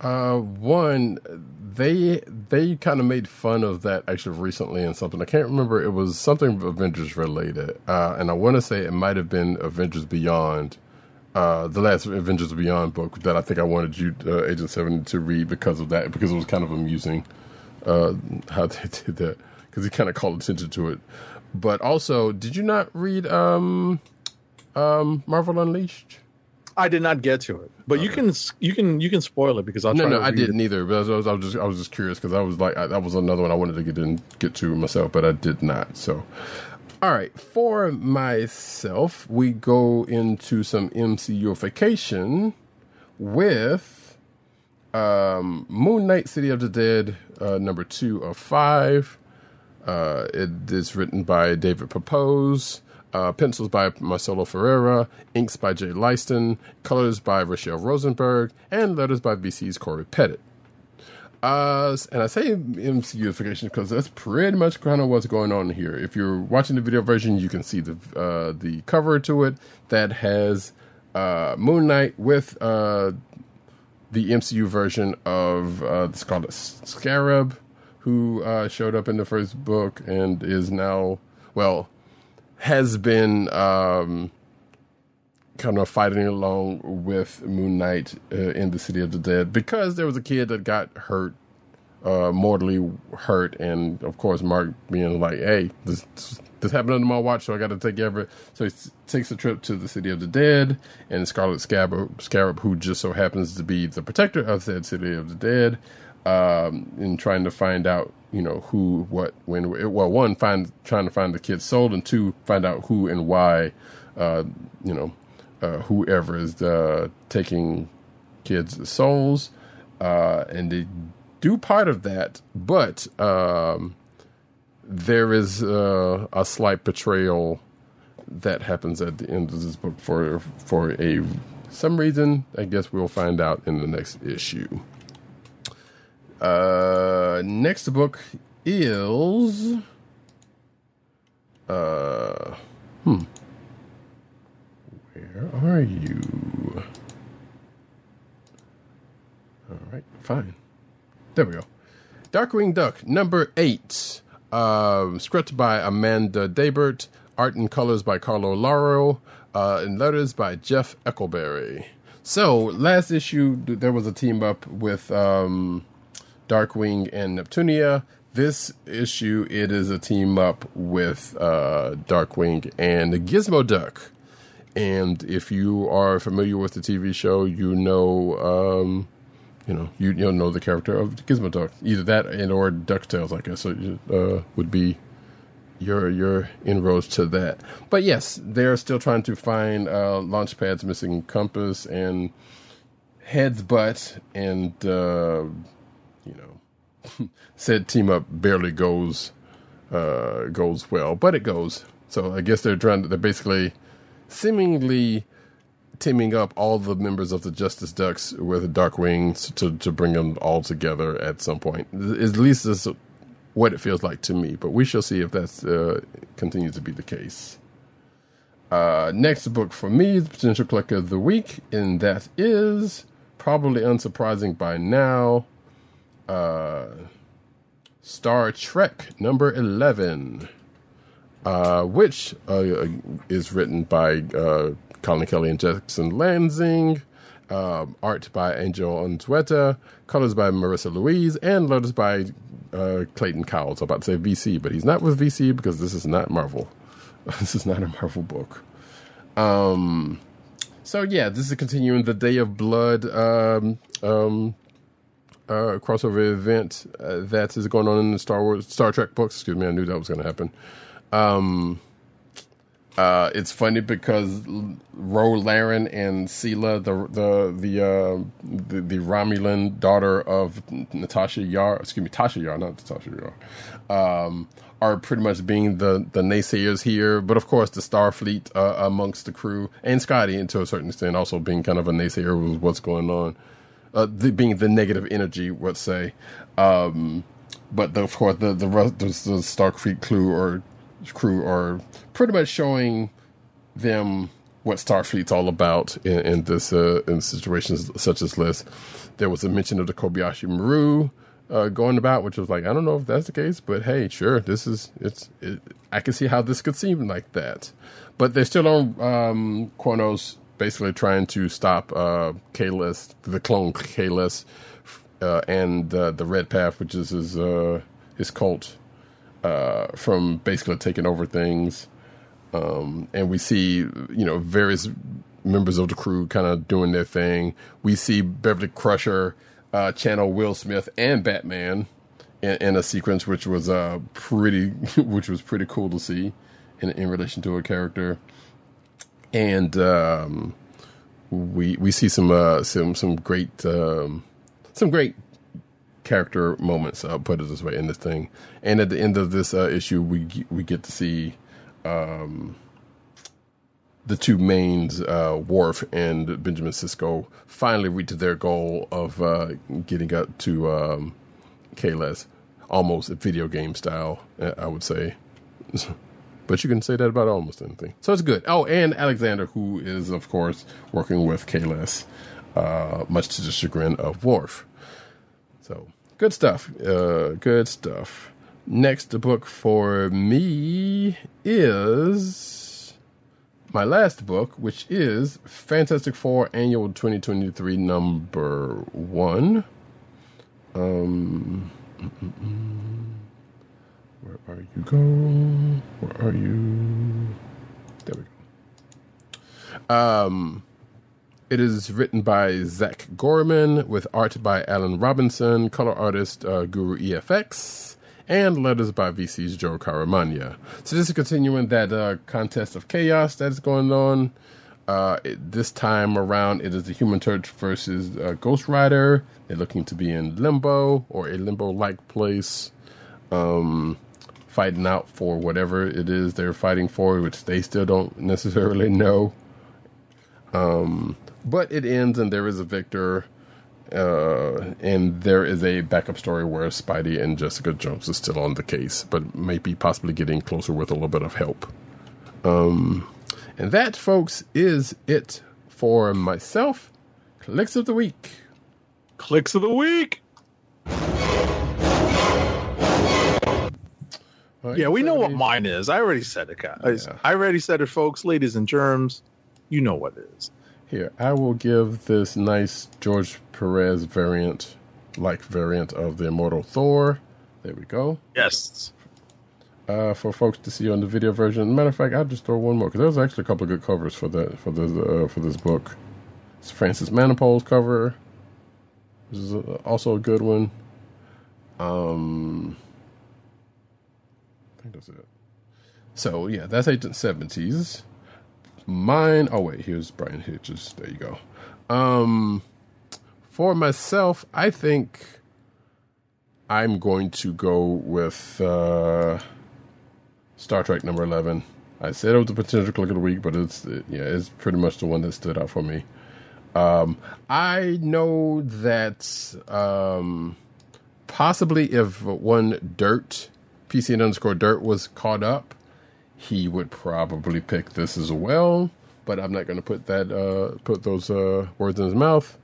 Uh, one, they they kind of made fun of that actually recently in something. I can't remember. It was something Avengers related, uh, and I want to say it might have been Avengers Beyond, uh, the last Avengers Beyond book that I think I wanted you, uh, Agent Seven, to read because of that because it was kind of amusing uh, how they [LAUGHS] did that because he kind of called attention to it. But also, did you not read um, um, Marvel Unleashed? I did not get to it, but you can you can you can spoil it because I'll No, no, I didn't It. either. But I was, I was just, I was just curious because I was like, I, that was another one I wanted to get in, get to myself, but I did not. So, all right, for myself, we go into some MCUification with um, Moon Knight: City of the Dead, uh, number two of five. Uh, it is written by David Pepose. Uh, pencils by Marcelo Ferreira, inks by Jay Leisten, colors by Rachelle Rosenberg, and letters by VC's Cory Petit. Uh, and I say MCUification because that's pretty much kind of what's going on here. If you're watching the video version, you can see the uh, the cover to it that has uh, Moon Knight with uh, the MCU version of uh, the Scarlet Scarab, who uh, showed up in the first book and is now, well, has been um, kind of fighting along with Moon Knight uh, in the City of the Dead because there was a kid that got hurt, uh, mortally hurt, and of course Mark being like, "Hey, this this happened under my watch, so I got to take care of it." So he takes a trip to the City of the Dead, and Scarlet Scarab, Scarab, who just so happens to be the protector of said City of the Dead, um, in trying to find out, you know, who, what, when. Well, one, find trying to find the kid's sold, and two, find out who and why, uh, you know, uh, whoever is uh, taking kids' souls, uh, and they do part of that, but um, there is uh, a slight betrayal that happens at the end of this book for for a some reason. I guess we'll find out in the next issue. Uh, next book is uh, hmm. Where are you? All right, fine. There we go. Darkwing Duck, number eight. Um, script by Amanda Deibert. Art and colors by Carlo Lauro. Uh, and letters by Jeff Eckleberry. So, last issue, there was a team up with um, Darkwing and Neptunia. This issue, it is a team up with uh, Darkwing and Gizmo Duck. And if you are familiar with the TV show, you know, um, you know, you you'll know the character of Gizmo Duck. Either that and or Ducktales, I guess, uh, would be your your inroads to that. But yes, they're still trying to find uh, Launchpad's missing compass and head's butt, and uh, [LAUGHS] said team up barely goes uh, goes well, but it goes. So I guess they're trying. To, they're basically seemingly teaming up all the members of the Justice Ducks with Darkwing to to bring them all together at some point. At least that's what it feels like to me. But we shall see if that uh, continues to be the case. Uh, next book for me is Potential Collector of the Week, and that is probably unsurprising by now. Uh, Star Trek number 11, uh, which uh, is written by uh, Colin Kelly and Jackson Lansing, um, art by Angel Unzueta, colors by Marissa Louise, and letters by uh, Clayton Cowles. I'm about to say VC, but he's not with VC because this is not Marvel. [LAUGHS] this is not a Marvel book. Um, so yeah, this is continuing the Day of Blood um, um, uh, crossover event uh, that is going on in the Star Wars Star Trek books. Excuse me, I knew that was going to happen. Um, uh, it's funny because Ro Laren and Sela, the the the, uh, the the Romulan daughter of Natasha Yar, excuse me, Tasha Yar, not Natasha Yar, um, are pretty much being the the naysayers here. But of course, the Starfleet uh, amongst the crew and Scotty, and to a certain extent, also being kind of a naysayer with what's going on, uh, the, being the negative energy, let's say. Um, but the, of course, the the, the, the Starfleet crew or crew are pretty much showing them what Starfleet's all about in, in this uh, in situations such as this. There was a mention of the Kobayashi Maru uh, going about, which was like I don't know if that's the case, but hey, sure, this is it's. It, I can see how this could seem like that, but they're still on um, Kronos, basically trying to stop uh, Kahless, the clone Kahless, uh, and uh, the Red Path, which is his uh, his cult uh, from basically taking over things. Um, and we see, you know, various members of the crew kind of doing their thing. We see Beverly Crusher uh, channel Will Smith and Batman in, in a sequence which was uh, pretty, [LAUGHS] which was pretty cool to see in, in relation to a character. And um, we we see some uh, some some great um, some great character moments. I'll put it this way in this thing. And at the end of this uh, issue, we we get to see um, the two mains, uh, Worf and Benjamin Sisko, finally reach their goal of uh, getting up to um, Kahless, almost video game style, I would say. [LAUGHS] but you can say that about almost anything. So it's good. Oh, and Alexander, who is, of course, working with Kahless, uh, much to the chagrin of Worf. So good stuff. Uh, good stuff. Next book for me is my last book, which is Fantastic Four Annual 2023 number one. Um, where are you going? Where are you? There we go. Um, it is written by Zac Gorman with art by Alan Robinson, color artist uh, Guru EFX, and letters by VC's Joe Caramagna. So this is continuing that uh, contest of chaos that is going on. Uh, it, this time around, it is the Human Torch versus uh, Ghost Rider. They're looking to be in limbo or a limbo-like place, um, fighting out for whatever it is they're fighting for, which they still don't necessarily know. Um, but it ends, and there is a victor. Uh, and there is a backup story where Spidey and Jessica Jones is still on the case, but maybe possibly getting closer with a little bit of help. Um, and that, folks, is it for myself. Kliqs of the week. Kliqs of the week. Yeah, we know what mine is. I already said it, guys. Yeah. I already said it, folks. Ladies and germs, you know what it is. Here, I will give this nice George Perez variant, like variant of the Immortal Thor. There we go. Yes. Uh, for folks to see on the video version. Matter of fact, I'll just throw one more because there's actually a couple of good covers for that for this uh, for this book. It's Francis Manapul's cover. This is also a good one. Um, think that's it. So yeah, that's Agent Seventies. Mine. Oh wait, here's Bryan Hitch's. There you go. Um, for myself, I think I'm going to go with uh, Star Trek number eleven. I said it was a potential Kliq of the week, but it's it, yeah, it's pretty much the one that stood out for me. Um, I know that um, possibly if one Dirt PC underscore Dirt was caught up, he would probably pick this as well. But I'm not going to put that uh, put those uh, words in his mouth.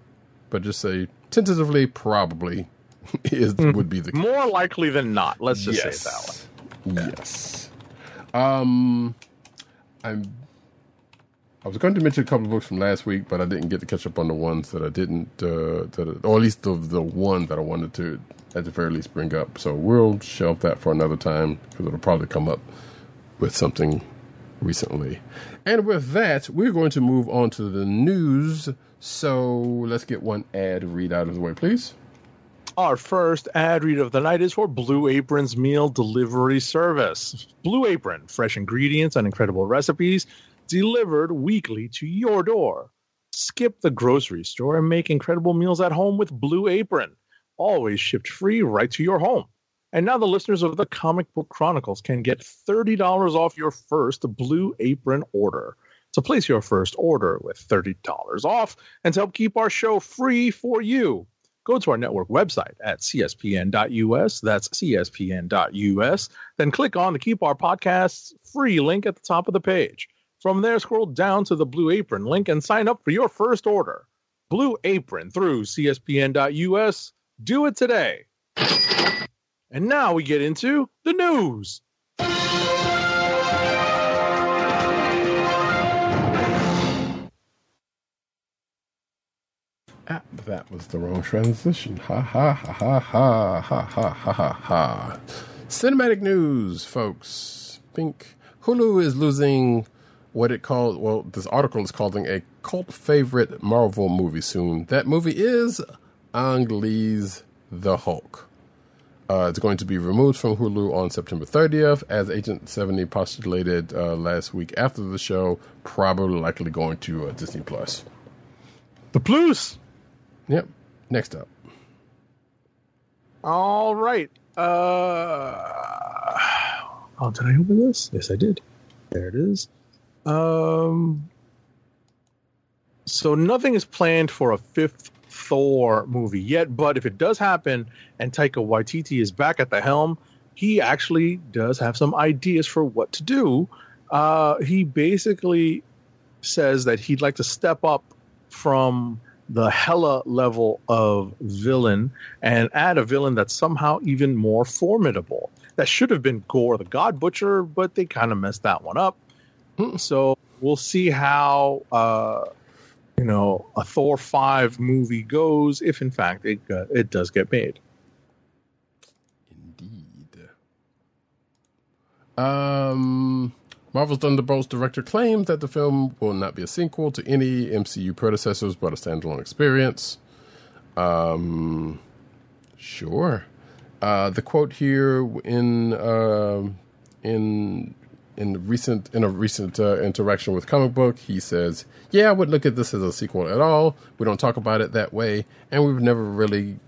but just say tentatively, probably [LAUGHS] is would be the case. More likely than not. Let's just say it that way. Yes. Um, I'm. I was going to mention a couple of books from last week, but I didn't get to catch up on the ones that I didn't, uh, that, or at least the the one that I wanted to, at the very least, bring up. So we'll shelve that for another time because it'll probably come up with something recently. And with that, we're going to move on to the news. So let's get one ad read out of the way, please. Our first ad read of the night is for Blue Apron's meal delivery service. Blue Apron, fresh ingredients and incredible recipes delivered weekly to your door. Skip the grocery store and make incredible meals at home with Blue Apron. Always shipped free right to your home. And now the listeners of the Comic Book Chronicles can get $30 off your first Blue Apron order. To place your first order with $30 off and to help keep our show free for you, go to our network website at cspn.us. That's cspn.us. Then click on the Keep Our Podcasts free link at the top of the page. From there, scroll down to the Blue Apron link and sign up for your first order. Blue Apron through cspn.us. Do it today. And now we get into the news. Ah, that was the wrong transition. Ha ha ha ha ha ha ha ha ha ha. Cinematic news, folks. Pink. Hulu is losing what it called. Well, this article is calling a cult favorite Marvel movie soon. That movie is Ang Lee's The Hulk. Uh, it's going to be removed from Hulu on September 30th, as Agent 70 postulated uh, last week after the show. Probably likely going to uh, Disney Plus. The Plus. Yep. Next up. All right. Uh, oh, did I open this? Yes, I did. There it is. Um, so nothing is planned for a fifth Thor movie yet, but if it does happen and Taika Waititi is back at the helm, he actually does have some ideas for what to do. Uh, he basically says that he'd like to step up from the Hela level of villain and add a villain that's somehow even more formidable. That should have been Gorr the God Butcher, but they kind of messed that one up. So we'll see how uh, you know a Thor five movie goes if in fact it uh, it does get made. Indeed. Um, Marvel's Thunderbolts director claims that the film will not be a sequel to any MCU predecessors, but a standalone experience. Um, sure. Uh, the quote here in uh, in in recent in a recent uh, interaction with comic book, he says, "Yeah, I would look at this as a sequel at all. We don't talk about it that way, and we've never really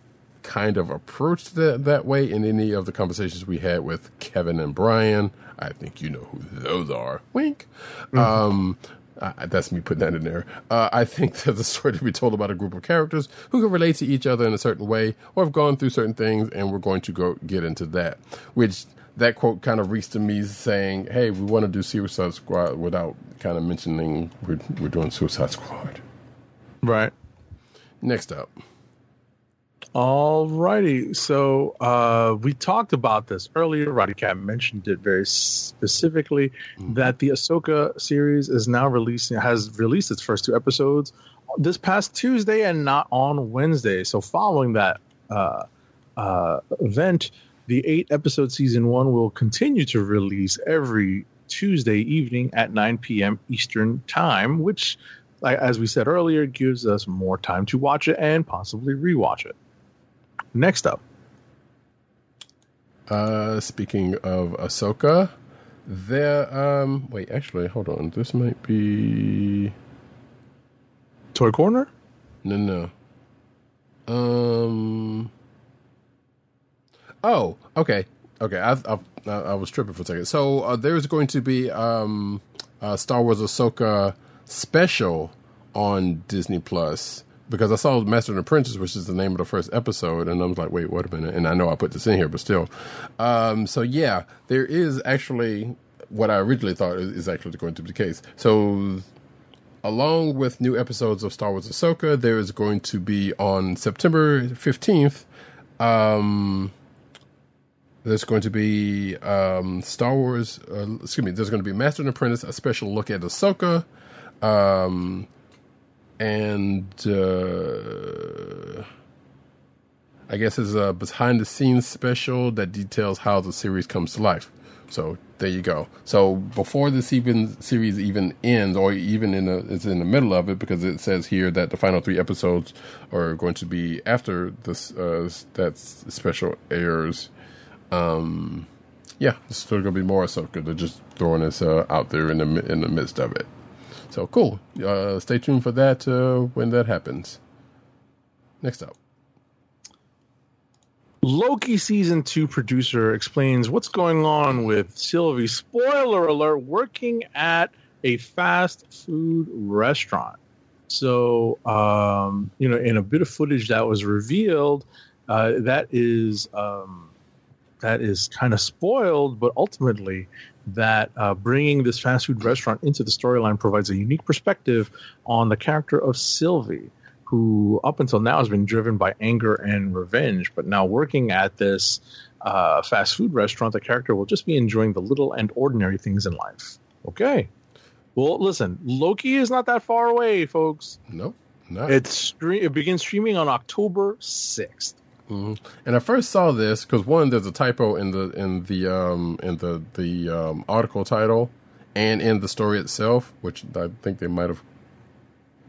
kind of approached that that way in any of the conversations we had with Kevin and Brian. I think you know who those are. Wink. Um, uh, that's me putting that in there. Uh, I think [LAUGHS] that the story to be told about a group of characters who can relate to each other in a certain way, or have gone through certain things, and we're going to go get into that. Which that quote kind of reached to me saying, "Hey, we want to do Suicide Squad without kind of mentioning we're we're doing Suicide Squad." Right. Next up. All righty. So uh, we talked about this earlier. Roddykat mentioned it very specifically that the Ahsoka series is now releasing has released its first two episodes this past Tuesday and not on Wednesday. So following that uh, uh, event, the eight episode season one will continue to release every Tuesday evening at 9 p.m. Eastern time, which, as we said earlier, gives us more time to watch it and possibly rewatch it. Next up, Uh, speaking of Ahsoka, there. Um, wait, actually, hold on. This might be Toy Corner. no, no. Um. Oh, okay, okay. I I, I was tripping for a second. So uh, there's going to be um a Star Wars Ahsoka special on Disney Plus because I saw Master and Apprentice, which is the name of the first episode, and I was like, wait, wait a minute. And I know I put this in here, but still. Um, so yeah, there is actually what I originally thought is, is actually going to be the case. So along with new episodes of Star Wars Ahsoka, there is going to be on September 15th, um, there's going to be um, Star Wars, uh, excuse me, there's going to be Master and Apprentice, a special look at Ahsoka. Um, and uh, I guess it's a behind the scenes special that details how the series comes to life. So there you go. So before this even series even ends, or even in the it's in the middle of it, because it says here that the final three episodes are going to be after this uh, that special airs. Um, yeah, there's still gonna be more Ahsoka. They're just throwing this uh, out there in the in the midst of it. So cool. Uh, stay tuned for that uh, when that happens. Next up. Loki season two producer explains what's going on with Sylvie. Spoiler alert: working at a fast food restaurant. So, um, you know, in a bit of footage that was revealed, uh, that is um, that is kind of spoiled, but ultimately that uh, bringing this fast food restaurant into the storyline provides a unique perspective on the character of Sylvie, who up until now has been driven by anger and revenge, but now working at this uh, fast food restaurant, the character will just be enjoying the little and ordinary things in life. Okay. Well, listen, Loki is not that far away, folks. No, nope, not. It's stre- it begins streaming on October 6th. Mm-hmm. And I first saw this because one, there's a typo in the in the um, in the the um, article title and in the story itself, which I think they might have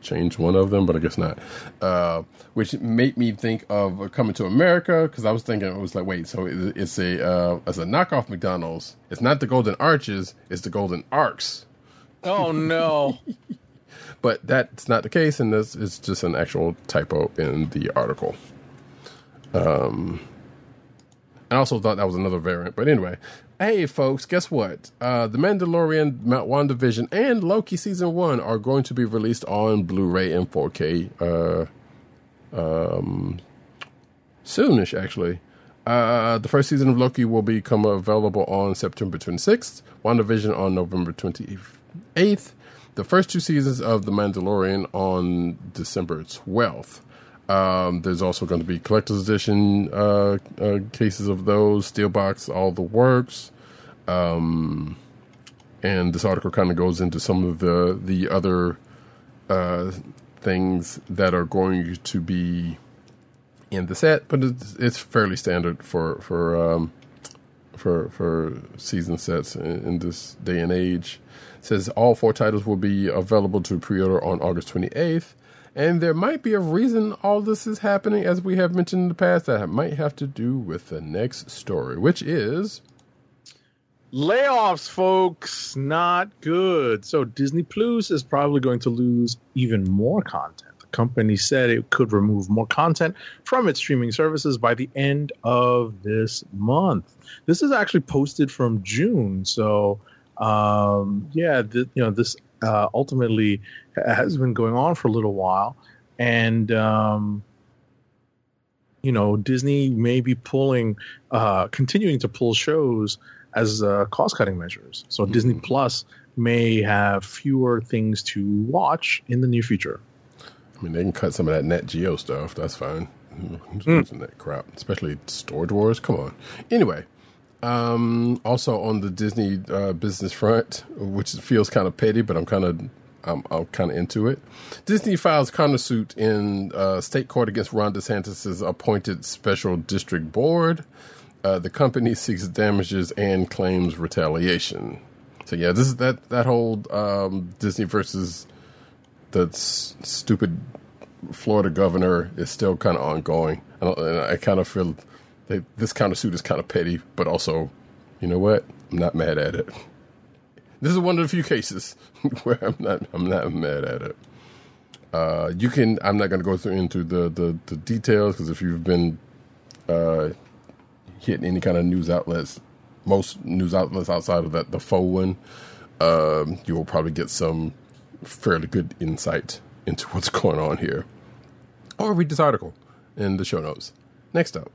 changed one of them, but I guess not. Uh, which made me think of uh, Coming to America because I was thinking I was like, wait, so it's a uh, it's a knockoff McDonald's. It's not the Golden Arches, it's the Golden Arcs. Oh no. [LAUGHS] but that's not the case, and this is just an actual typo in the article. Um, I also thought that was another variant, but anyway. Hey, folks, guess what? Uh, the Mandalorian, Mount WandaVision, and Loki season one are going to be released on Blu-ray and 4K uh, um, soonish, actually. Uh, the first season of Loki will become available on September 26th, WandaVision on November 28th, the first two seasons of The Mandalorian on December 12th. Um, there's also going to be collector's edition uh, uh, cases of those, Steelbox, all the works. Um, and this article kind of goes into some of the the other uh, things that are going to be in the set, but it's, it's fairly standard for for um, for for season sets in, in this day and age. It says all four titles will be available to pre-order on August 28th. And there might be a reason all this is happening, as we have mentioned in the past, that might have to do with the next story, which is Layoffs, folks, not good. So Disney Plus is probably going to lose even more content. The company said it could remove more content from its streaming services by the end of this month. This is actually posted from June, so um, yeah, th- you know this uh, ultimately has been going on for a little while, and um, you know Disney may be pulling, uh, continuing to pull shows as uh, cost cutting measures. So Disney Plus may have fewer things to watch in the near future. I mean, they can cut some of that Nat Geo stuff. That's fine. Who's using that crap? Especially Storage Wars. Come on. Anyway, um, also on the Disney uh, business front, which feels kind of petty, but I'm kind of I'm, I'm kind of into it. Disney files countersuit in uh, state court against Ron DeSantis' appointed special district board. Uh, the company seeks damages and claims retaliation. So yeah, this is that that whole um, Disney versus the s- stupid Florida governor is still kind of ongoing. I, I kind of feel that this kind of suit is kind of petty, but also, you know what? I'm not mad at it. This is one of the few cases [LAUGHS] where I'm not I'm not mad at it. Uh, you can. I'm not going to go through into the the, the details because if you've been uh, hitting any kind of news outlets, most news outlets outside of that the faux one, um, you will probably get some fairly good insight into [LAUGHS] what's going on here. Or read this article in the show notes. Next up.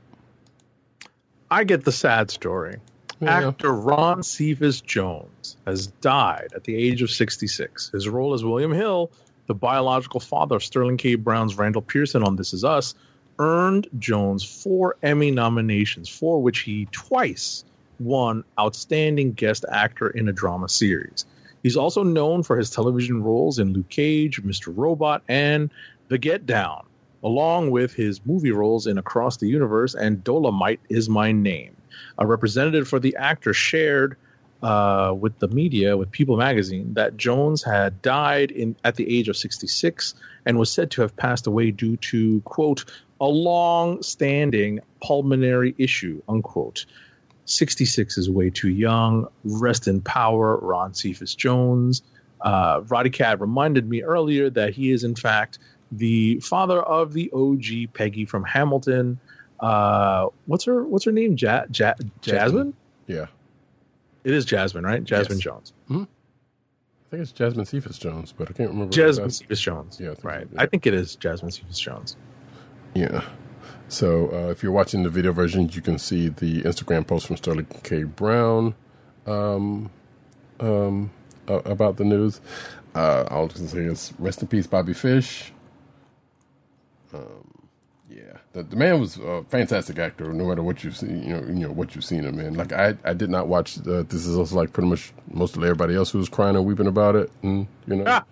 I get the sad story. Yeah. Actor Ron Cephas Jones has died at the age of 66. His role as William Hill the biological father of Sterling K. Brown's Randall Pearson on This Is Us, earned Jones four Emmy nominations, for which he twice won Outstanding Guest Actor in a Drama Series. He's also known for his television roles in Luke Cage, Mr. Robot, and The Get Down, along with his movie roles in Across the Universe and Dolomite is My Name. A representative for the actor shared uh, with the media, with People magazine, that Jones had died in at the age of 66 and was said to have passed away due to, quote, a long standing pulmonary issue, unquote. 66 is way too young. Rest in power, Ron Cephas Jones. Uh, Roddykat reminded me earlier that he is, in fact, the father of the OG Peggy from Hamilton. Uh, what's her What's her name? Ja- ja- Jasmine. Yeah. It is Jasmine, right? Jasmine Yes. Jones. I think it's Jasmine Cephas Jones, but I can't remember. Jasmine Cephas Jones. Yeah, I think right. yeah. I think it is Jasmine Cephas Jones. Yeah. So uh, if you're watching the video version, you can see the Instagram post from Sterling K. Brown um, um, uh, about the news. Uh, all I can say is rest in peace, Bobby Fish. Um, yeah, the, the man was a fantastic actor. No matter what you've seen, you know, you know what you've seen him in. Like I, I did not watch. Uh, this is also like pretty much most of everybody else who was crying and weeping about it, and you know. Ah.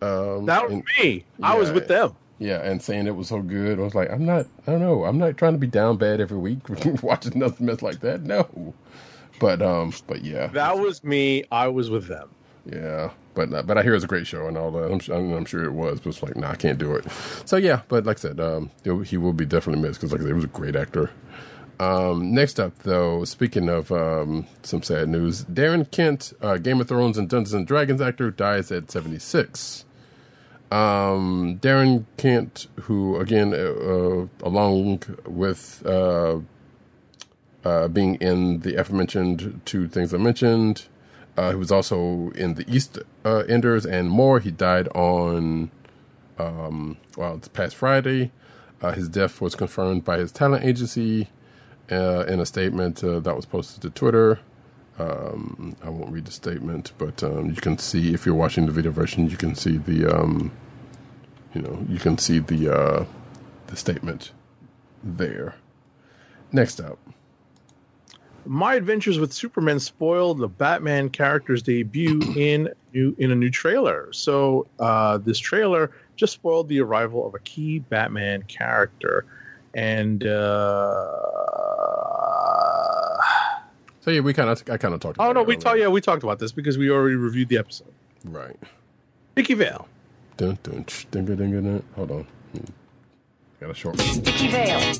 Um, That was and- me. I was with them. yeah, and saying it was so good. I was like, I'm not, I don't know, I'm not trying to be down bad every week [LAUGHS] watching nothing mess like that. No, but um, but yeah, That was me. I was with them. yeah, but uh, but I hear it's a great show and all that. I'm, su- I'm sure it was, but it's like, nah, I can't do it. So yeah, but like I said, um, he will be definitely missed because like I said, he was a great actor. Um, next up, though, speaking of um, some sad news, Darren Kent, uh, Game of Thrones and Dungeons and Dragons actor, dies at 76. Um, Darren Kent, who again, uh, uh, along with uh, uh, being in the aforementioned two things I mentioned, uh, he was also in the East uh, Enders and more. He died on um, well, it's past Friday. Uh, his death was confirmed by his talent agency uh, in a statement uh, that was posted to Twitter. Um, I won't read the statement, but um, you can see if you're watching the video version, you can see the, um, you know, you can see the uh, the statement there. Next up, My Adventures with Superman spoiled the Batman character's debut in new in a new trailer. So uh, this trailer just spoiled the arrival of a key Batman character, and uh, so yeah, we kind of I kind of talked. About oh no, it we talked. Yeah, we talked about this because we already reviewed the episode. right. Vicki Vale. Dun, dun, ch, dun, dun, dun, dun, dun. Hold on, Hmm. got a short. Vicki Vale.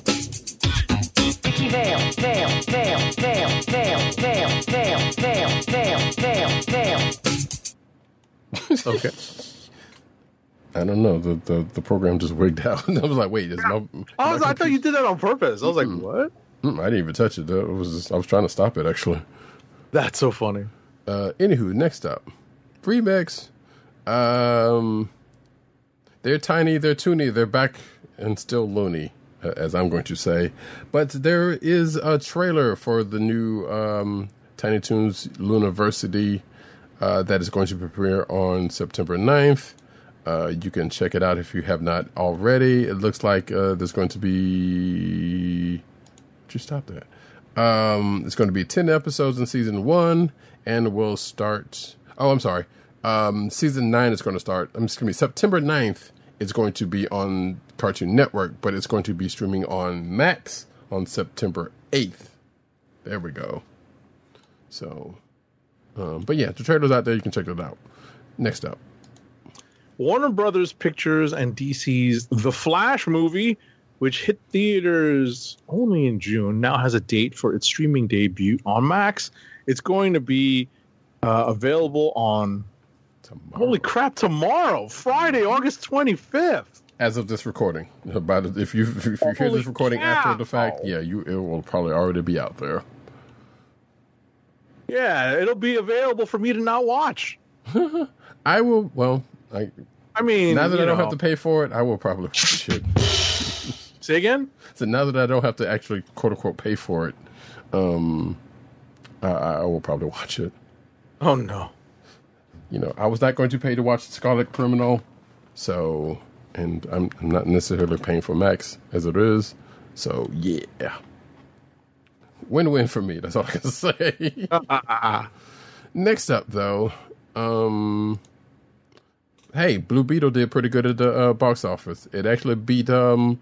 Okay. I don't know. The, the the program just wigged out. [LAUGHS] I was like, wait, is my, I, was, I thought you did that on purpose. I was like, what? I didn't even touch it. That was just, I was trying to stop it actually. That's so funny. Uh, anywho, next up, remix. Um, they're tiny, they're toony, they're back and still loony, as I'm going to say. But there is a trailer for the new um, Tiny Toons Looniversity uh, that is going to premiere on September 9th. Uh, you can check it out if you have not already. It looks like uh, there's going to be. Just stop that. Um, it's going to be 10 episodes in season one, and we'll start. Oh, I'm sorry. Um, season nine is going to start. I'm just going to be September 9th. It's going to be on Cartoon Network, but it's going to be streaming on Max on September 8th. There we go. So, um, but yeah, the trailer's out there. You can check it out. Next up. Warner Brothers Pictures and DC's The Flash movie, which hit theaters only in June, now has a date for its streaming debut on Max. It's going to be uh, available on Tomorrow. holy crap tomorrow, Friday, August twenty fifth. As of this recording. About if you if you hear this recording after the fact, yeah, you it will probably already be out there. Yeah, it'll be available for me to not watch. [LAUGHS] I will. Well, I, I mean, now that I don't know. have to pay for it, I will probably watch it. [LAUGHS] say again. So now that I don't have to actually quote unquote pay for it, um, I, I will probably watch it. Oh no. You know, I was not going to pay to watch Scarlet Criminal, So, and I'm, I'm not necessarily paying for Max as it is. So, yeah. Win win for me. That's all I can [LAUGHS] say. Next up, though, um, hey, Blue Beetle did pretty good at the uh, box office. It actually beat, um,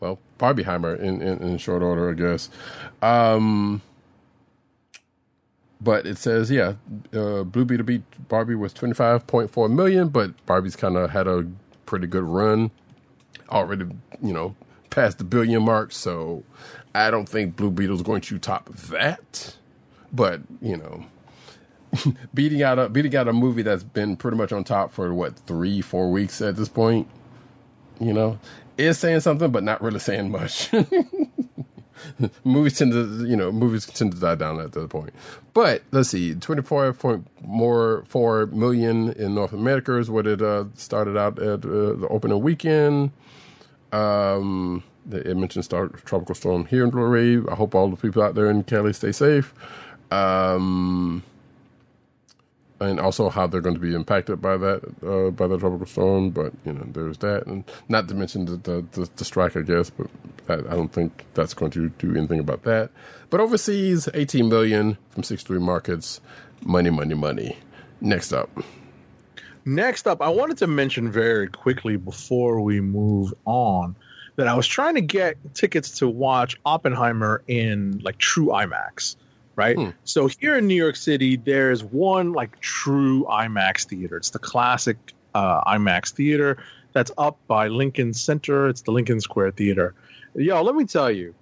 well, Barbieheimer in, in, in short order, I guess. Um, but it says, yeah, uh, Blue Beetle beat Barbie was 25.4 million, but Barbie's kind of had a pretty good run. Already, you know, past the billion mark, so I don't think Blue Beetle's going to top that. But, you know, [LAUGHS] beating out a beating out a movie that's been pretty much on top for what, three, four weeks at this point, you know, is saying something, but not really saying much. [LAUGHS] [LAUGHS] movies tend to, you know, movies tend to die down at that point. But let's see, twenty four point more four million in North America is what it uh, started out at uh, the opening weekend. Um, it mentioned star, tropical storm here in Florida. I hope all the people out there in Cali stay safe. Um, and also how they're going to be impacted by that uh, by the tropical storm. But you know, there's that, and not to mention the the, the, the strike, I guess. But that, I don't think that's going to do anything about that. But overseas, 18 million from 63 markets. Money, money, money. Next up, Next up, I wanted to mention very quickly before we move on that I was trying to get tickets to watch Oppenheimer in like true IMAX, right? Hmm. So here in New York City, there's one like true IMAX theater. It's the classic uh, IMAX theater that's up by Lincoln Center. It's the Lincoln Square Theater. Yo, let me tell you,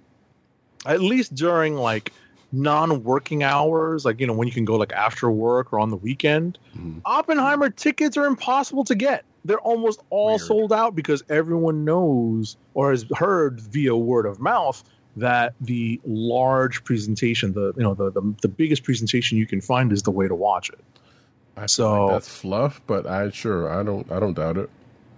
at least during like non-working hours, like you know when you can go like after work or on the weekend, Oppenheimer tickets are impossible to get. They're almost all Weird. sold out because everyone knows or has heard via word of mouth that the large presentation, the you know the the, the biggest presentation you can find is the way to watch it. I So- that's fluff, but I sure I don't I don't doubt it. [LAUGHS]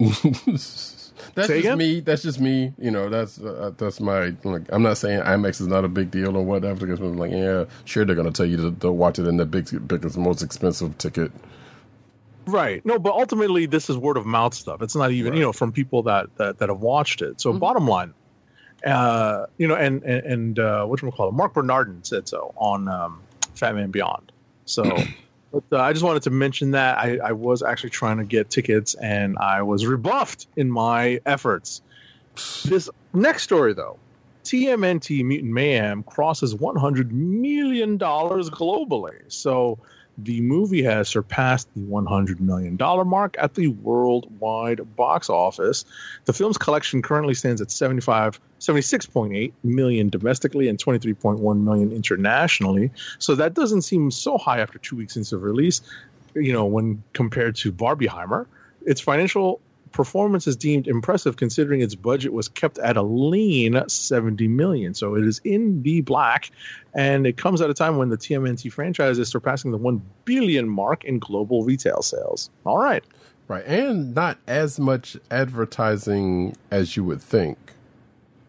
that's just again? me. That's just me. You know, that's uh, that's my. Like, I'm not saying IMAX is not a big deal or whatever. Because I'm like, yeah, sure, they're gonna tell you to, to watch it in the big, biggest, most expensive ticket. Right. No, but ultimately this is word of mouth stuff. It's not even, you know, from people that that, that have watched it. So bottom line, uh, you know, and and, and uh what you call it? Marc Bernardin said so on um Fatman Beyond. So [CLEARS THROAT] but uh, I just wanted to mention that I, I was actually trying to get tickets and I was rebuffed in my efforts. This next story though. TMNT Mutant Mayhem crosses 100 million dollars globally. So the movie has surpassed the 100 million dollar mark at the worldwide box office. The film's collection currently stands at 75 76.8 million domestically and 23.1 million internationally. So that doesn't seem so high after 2 weeks into release, you know, when compared to Barbieheimer. Its financial performance is deemed impressive considering its budget was kept at a lean 70 million. So it is in the black and it comes at a time when the TMNT franchise is surpassing the 1 billion mark in global retail sales. All right. Right, and not as much advertising as you would think.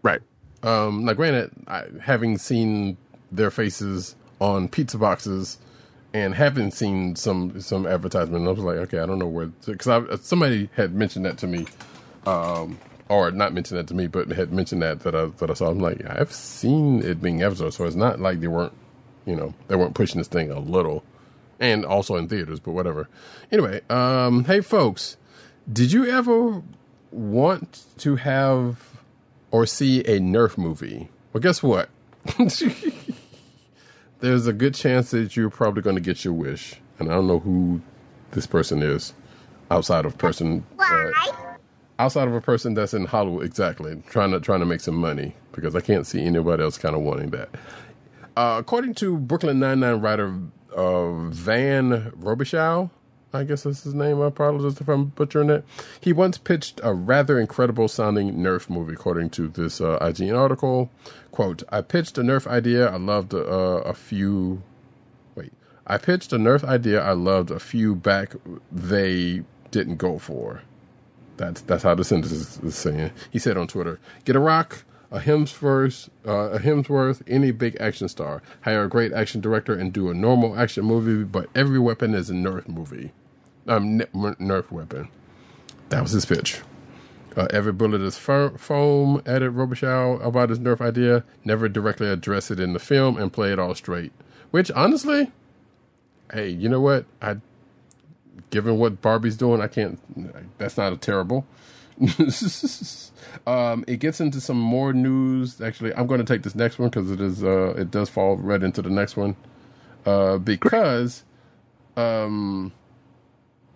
Right. Um, now, granted, I, having seen their faces on pizza boxes and having seen some some advertisement, I was like, okay, I don't know where because somebody had mentioned that to me, um, or not mentioned that to me, but had mentioned that that I that I saw. I'm like, I've seen it being advertised, so it's not like they weren't, you know, they weren't pushing this thing a little, and also in theaters, but whatever. Anyway, um, hey folks, did you ever want to have or see a Nerf movie? Well, guess what? [LAUGHS] There's a good chance that you're probably going to get your wish, and I don't know who this person is outside of person. Uh, outside of a person that's in Hollywood, exactly trying to trying to make some money because I can't see anybody else kind of wanting that. Uh, according to Brooklyn Nine Nine writer uh, Van Robichaux, I guess that's his name. I apologize if I'm butchering it. He once pitched a rather incredible sounding Nerf movie, according to this uh, IGN article. Quote, I pitched a Nerf idea. I loved uh, a few. Wait. I pitched a Nerf idea I loved a few back they didn't go for. That's that's how the sentence is, is saying. He said on Twitter, "Get a rock, a Hemsworth, uh, a Hemsworth, any big action star. Hire a great action director and do a normal action movie, but every weapon is a Nerf movie, um, ne- Nerf weapon." that was his pitch. Uh, every bullet is fir- foam. Added Robichaux about his Nerf idea. Never directly address it in the film and play it all straight. Which honestly, hey, you know what? I, given what Barbie's doing, I can't. That's not a terrible. [LAUGHS] um, it gets into some more news. Actually, I'm going to take this next one because it is. Uh, it does fall right into the next one. Uh, because um,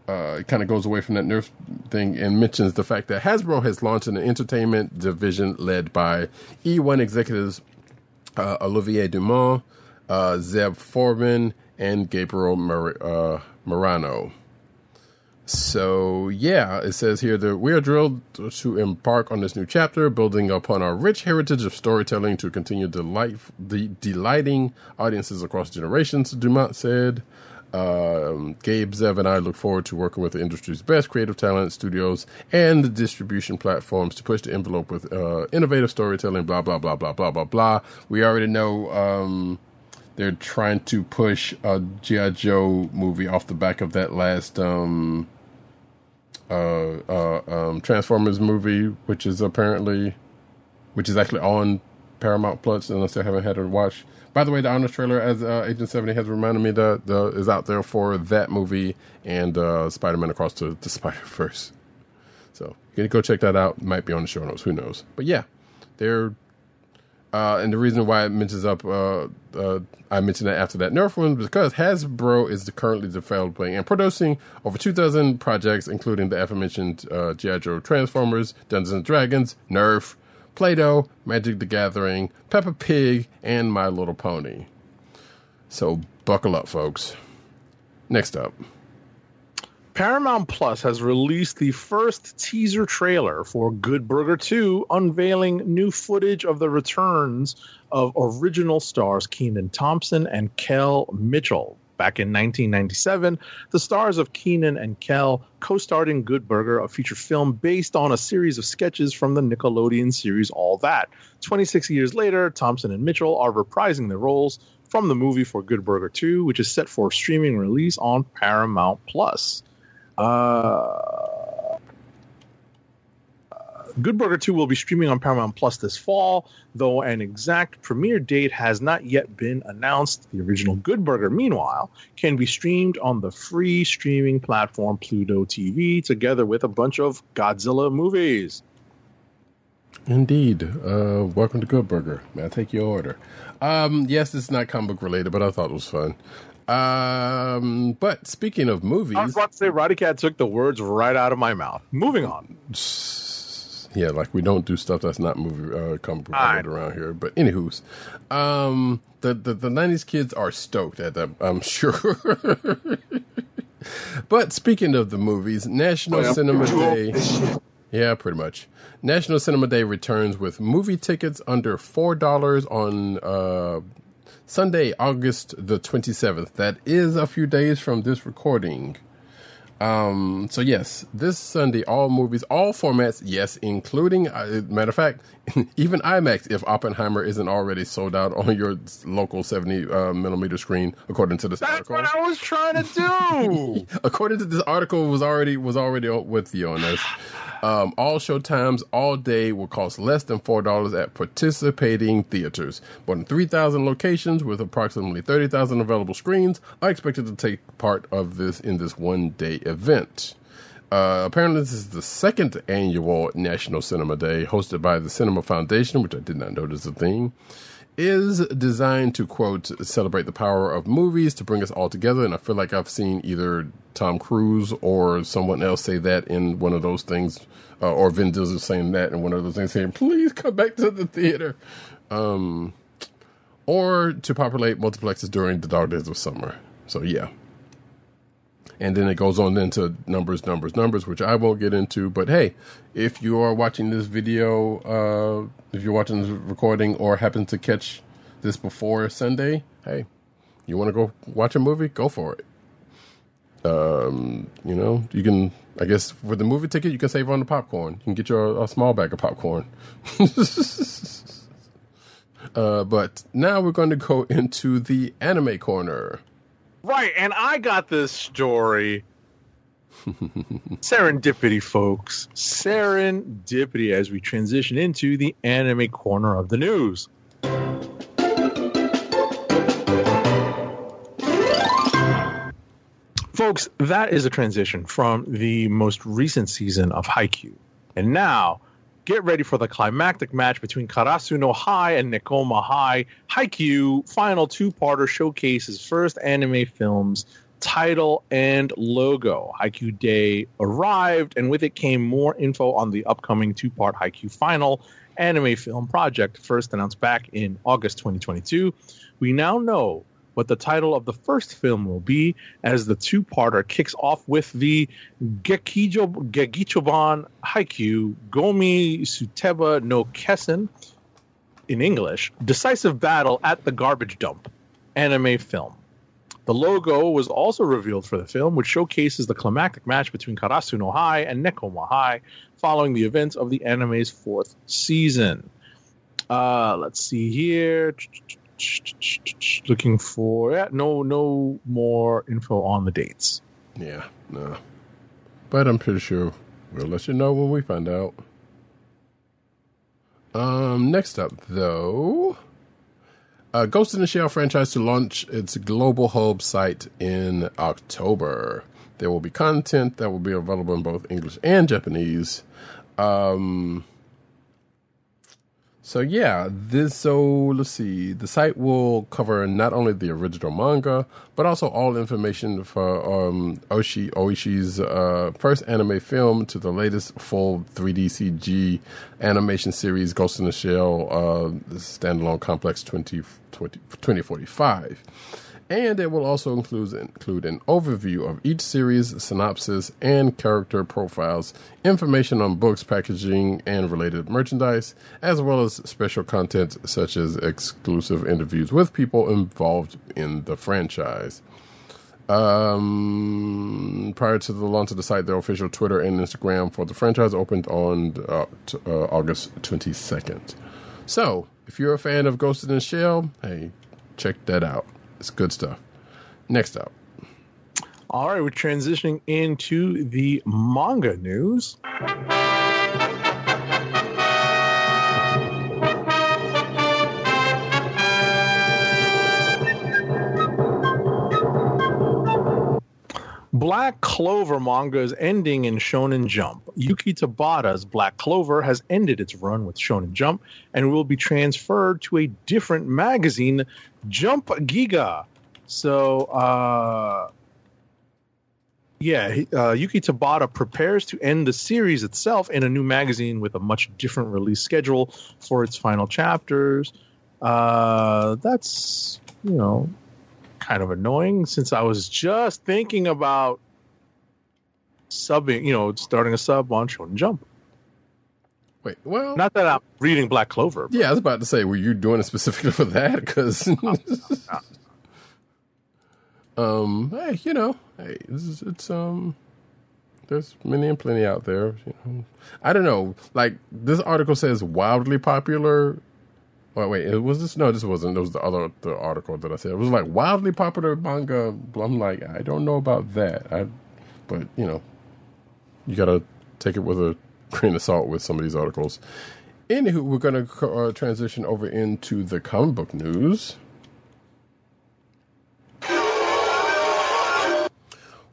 uh, it kind of goes away from that Nerf thing and mentions the fact that Hasbro has launched an entertainment division led by E1 executives uh, Olivier Dumont, uh, Zev Foreman, and Gabriel Mar- uh, Marano. So, yeah, it says here that we are drilled to embark on this new chapter, building upon our rich heritage of storytelling to continue delight, de- delighting audiences across generations, Dumont said. Um, Gabe, Zev, and I look forward to working with the industry's best creative talent, studios, and the distribution platforms to push the envelope with uh, innovative storytelling, blah, blah, blah, blah, blah, blah, blah. We already know um, they're trying to push a G.I. Joe movie off the back of that last um, uh, uh, um, Transformers movie, which is apparently, which is actually on Paramount Plus, unless I haven't had to watch. By the way, the honest trailer, as uh, Agent Seventy has reminded me, that the is out there for that movie and uh, Spider Man Across the, the Spider Verse. So you can go check that out. Might be on the show notes. Who knows? But yeah, they're uh, and the reason why it mentions up, uh, uh, I mentioned that after that Nerf one, because Hasbro is currently developing and producing over 2,000 projects, including the aforementioned uh, G.I. Joe Transformers, Dungeons and Dragons, Nerf, Play Doh, Magic the Gathering, Peppa Pig, and My Little Pony. So buckle up, folks. Next up. Paramount Plus has released the first teaser trailer for Good Burger 2, unveiling new footage of the returns of original stars Kenan Thompson and Kel Mitchell. Back in 1997, the stars of Kenan and Kel co starred in Good Burger, a feature film based on a series of sketches from the Nickelodeon series All That. 26 years later, Thompson and Mitchell are reprising their roles from the movie for Good Burger 2, which is set for streaming release on Paramount Plus. Uh, Good Burger 2 will be streaming on Paramount Plus this fall, though an exact premiere date has not yet been announced. The original Good Burger, meanwhile, can be streamed on the free streaming platform Pluto TV together with a bunch of Godzilla movies. Indeed. Uh, welcome to Good Burger. May I take your order? Um, yes, it's not comic book related, but I thought it was fun. Um, but speaking of movies, I was about to say Roddykat took the words right out of my mouth. Moving on. Yeah, like we don't do stuff that's not movie uh, comic book related around here. But anywho's, um, the the the '90s kids are stoked at that. I'm sure. [LAUGHS] but speaking of the movies, National Cinema Day. Yeah, pretty much. National Cinema Day returns with movie tickets under four dollars on uh, Sunday, August the twenty seventh. That is a few days from this recording. Um, so yes, this Sunday, all movies, all formats, yes, including, uh, matter of fact, [LAUGHS] even IMAX, if Oppenheimer isn't already sold out on your local 70 uh, millimeter screen, according to this That's article. what I was trying to do. [LAUGHS] according to this article, was already was already with you on this. [LAUGHS] Um, all show times all day will cost less than four dollars at participating theaters. More than three thousand locations with approximately thirty thousand available screens are expected to take part of this in this one day event. Uh, apparently, this is the second annual National Cinema Day hosted by the Cinema Foundation, which I did not notice a thing is designed to quote celebrate the power of movies to bring us all together. And i feel like i've seen either tom cruise or someone else say that in one of those things uh, or vin diesel saying that in one of those things saying please come back to the theater. Um, or to populate multiplexes during the dog days of summer. So yeah and then it goes on into numbers, numbers, numbers, which I won't get into. But hey, if you are watching this video, uh, if you're watching this recording or happen to catch this before Sunday, hey, you want to go watch a movie? Go for it. Um, you know, you can. I guess for the movie ticket, you can save on the popcorn. You can get your a small bag of popcorn. [LAUGHS] uh, but now we're going to go into the anime corner. Right, and I got this story [LAUGHS] Serendipity, folks. Serendipity as we transition into the anime corner of the news. Folks, that is a transition from the most recent season of Haikyuu. And now, get ready for the climactic match between Karasuno High and Nekoma High. Haikyuu final two-parter showcases first anime films title and logo. Haikyuu Day arrived, and with it came more info on the upcoming two-part Haikyuu final anime film project, first announced back in August 2022. We now know what the title of the first film will be, as the two-parter kicks off with the Gekijo, Gekichoban Haikyuu Gomi Suteba no Kessen, in English, Decisive Battle at the Garbage Dump anime film. The logo was also revealed for the film, which showcases the climactic match between Karasuno High and Nekoma High following the events of the anime's fourth season. Uh, let's see here. [LAUGHS] Looking for yeah, no no more info on the dates. Yeah, no. But I'm pretty sure we'll let you know when we find out. Um, next up, though, uh, Ghost in the Shell franchise to launch its global hub site in October. There will be content that will be available in both English and Japanese. Um, so yeah, this so let's see. The site will cover not only the original manga, but also all information for um, Oshi Oishi's uh, first anime film to the latest full 3D CG animation series, Ghost in the Shell, uh, standalone complex 20, 20, 2045 and it will also include include an overview of each series, synopsis, and character profiles, information on books, packaging, and related merchandise, as well as special content such as exclusive interviews with people involved in the franchise. Um, prior to the launch of the site, their official Twitter and Instagram for the franchise opened on uh, t- uh, August 22nd. So, if you're a fan of Ghost in the Shell, hey, check that out. It's good stuff. Next up. All right, we're transitioning into the manga news. Black Clover manga is ending in Shonen Jump. Yuki Tabata's Black Clover has ended its run with Shonen Jump and will be transferred to a different magazine, Jump Giga. So, uh, yeah, uh, Yuki Tabata prepares to end the series itself in a new magazine with a much different release schedule for its final chapters. Uh, that's, you know, kind of annoying since I was just thinking about subbing, you know, starting a sub on Shonen Jump. Wait, well, Not that I'm reading Black Clover. yeah, I was about to say, were you doing it specifically [LAUGHS] for that? Because, [LAUGHS] [LAUGHS] um, hey, you know, hey, it's, it's um, there's many and plenty out there. You know, I don't know. Like this article says, wildly popular. Wait, wait, it was this? No, this wasn't. It was the other the article that I said. It was like wildly popular manga. I'm like, I don't know about that. I, but you know, you gotta take it with a [LAUGHS] grain of salt with some of these articles. Anywho, we're to uh, transition over into the comic book news.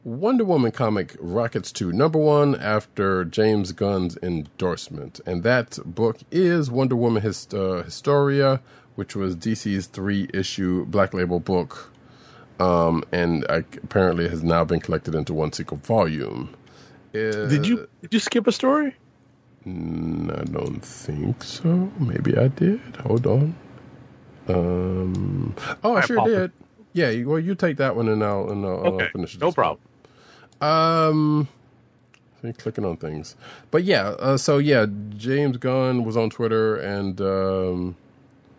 Wonder Woman comic rockets to number one after James Gunn's endorsement. And that book is Wonder Woman Hist- uh, Historia, which was DC's three issue black label book. Um, and uh, apparently has now been collected into one single volume. Did you did you skip a story? Mm, I don't think so. Maybe I did. Hold on. Um. Oh, I, I sure did. Yeah. Well, you take that one, and I'll and I'll, I'll Okay, finish. no this problem. Um. Clicking on things, but yeah. Uh, so yeah, James Gunn was on Twitter and um,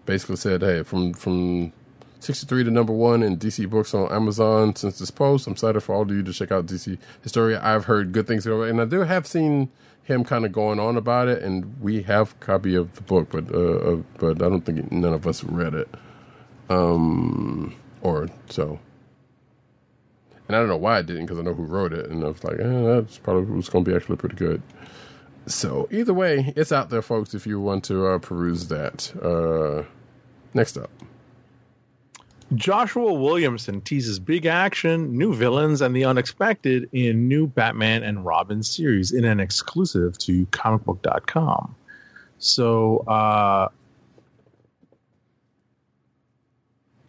basically said, "Hey, from from 63 to number one in DC books on Amazon since this post. I'm excited for all of you to check out DC Historia. I've heard good things about it, and I do have seen him kind of going on about it, and we have copy of the book, but uh, uh, but I don't think none of us read it. Um, or so. And I don't know why I didn't because I know who wrote it, and I was like, eh, that's probably was going to be actually pretty good. So either way, it's out there, folks. If you want to uh, peruse that. Uh, next up, Joshua Williamson teases big action, new villains, and the unexpected in new Batman and Robin series in an exclusive to comicbook.com. So, uh,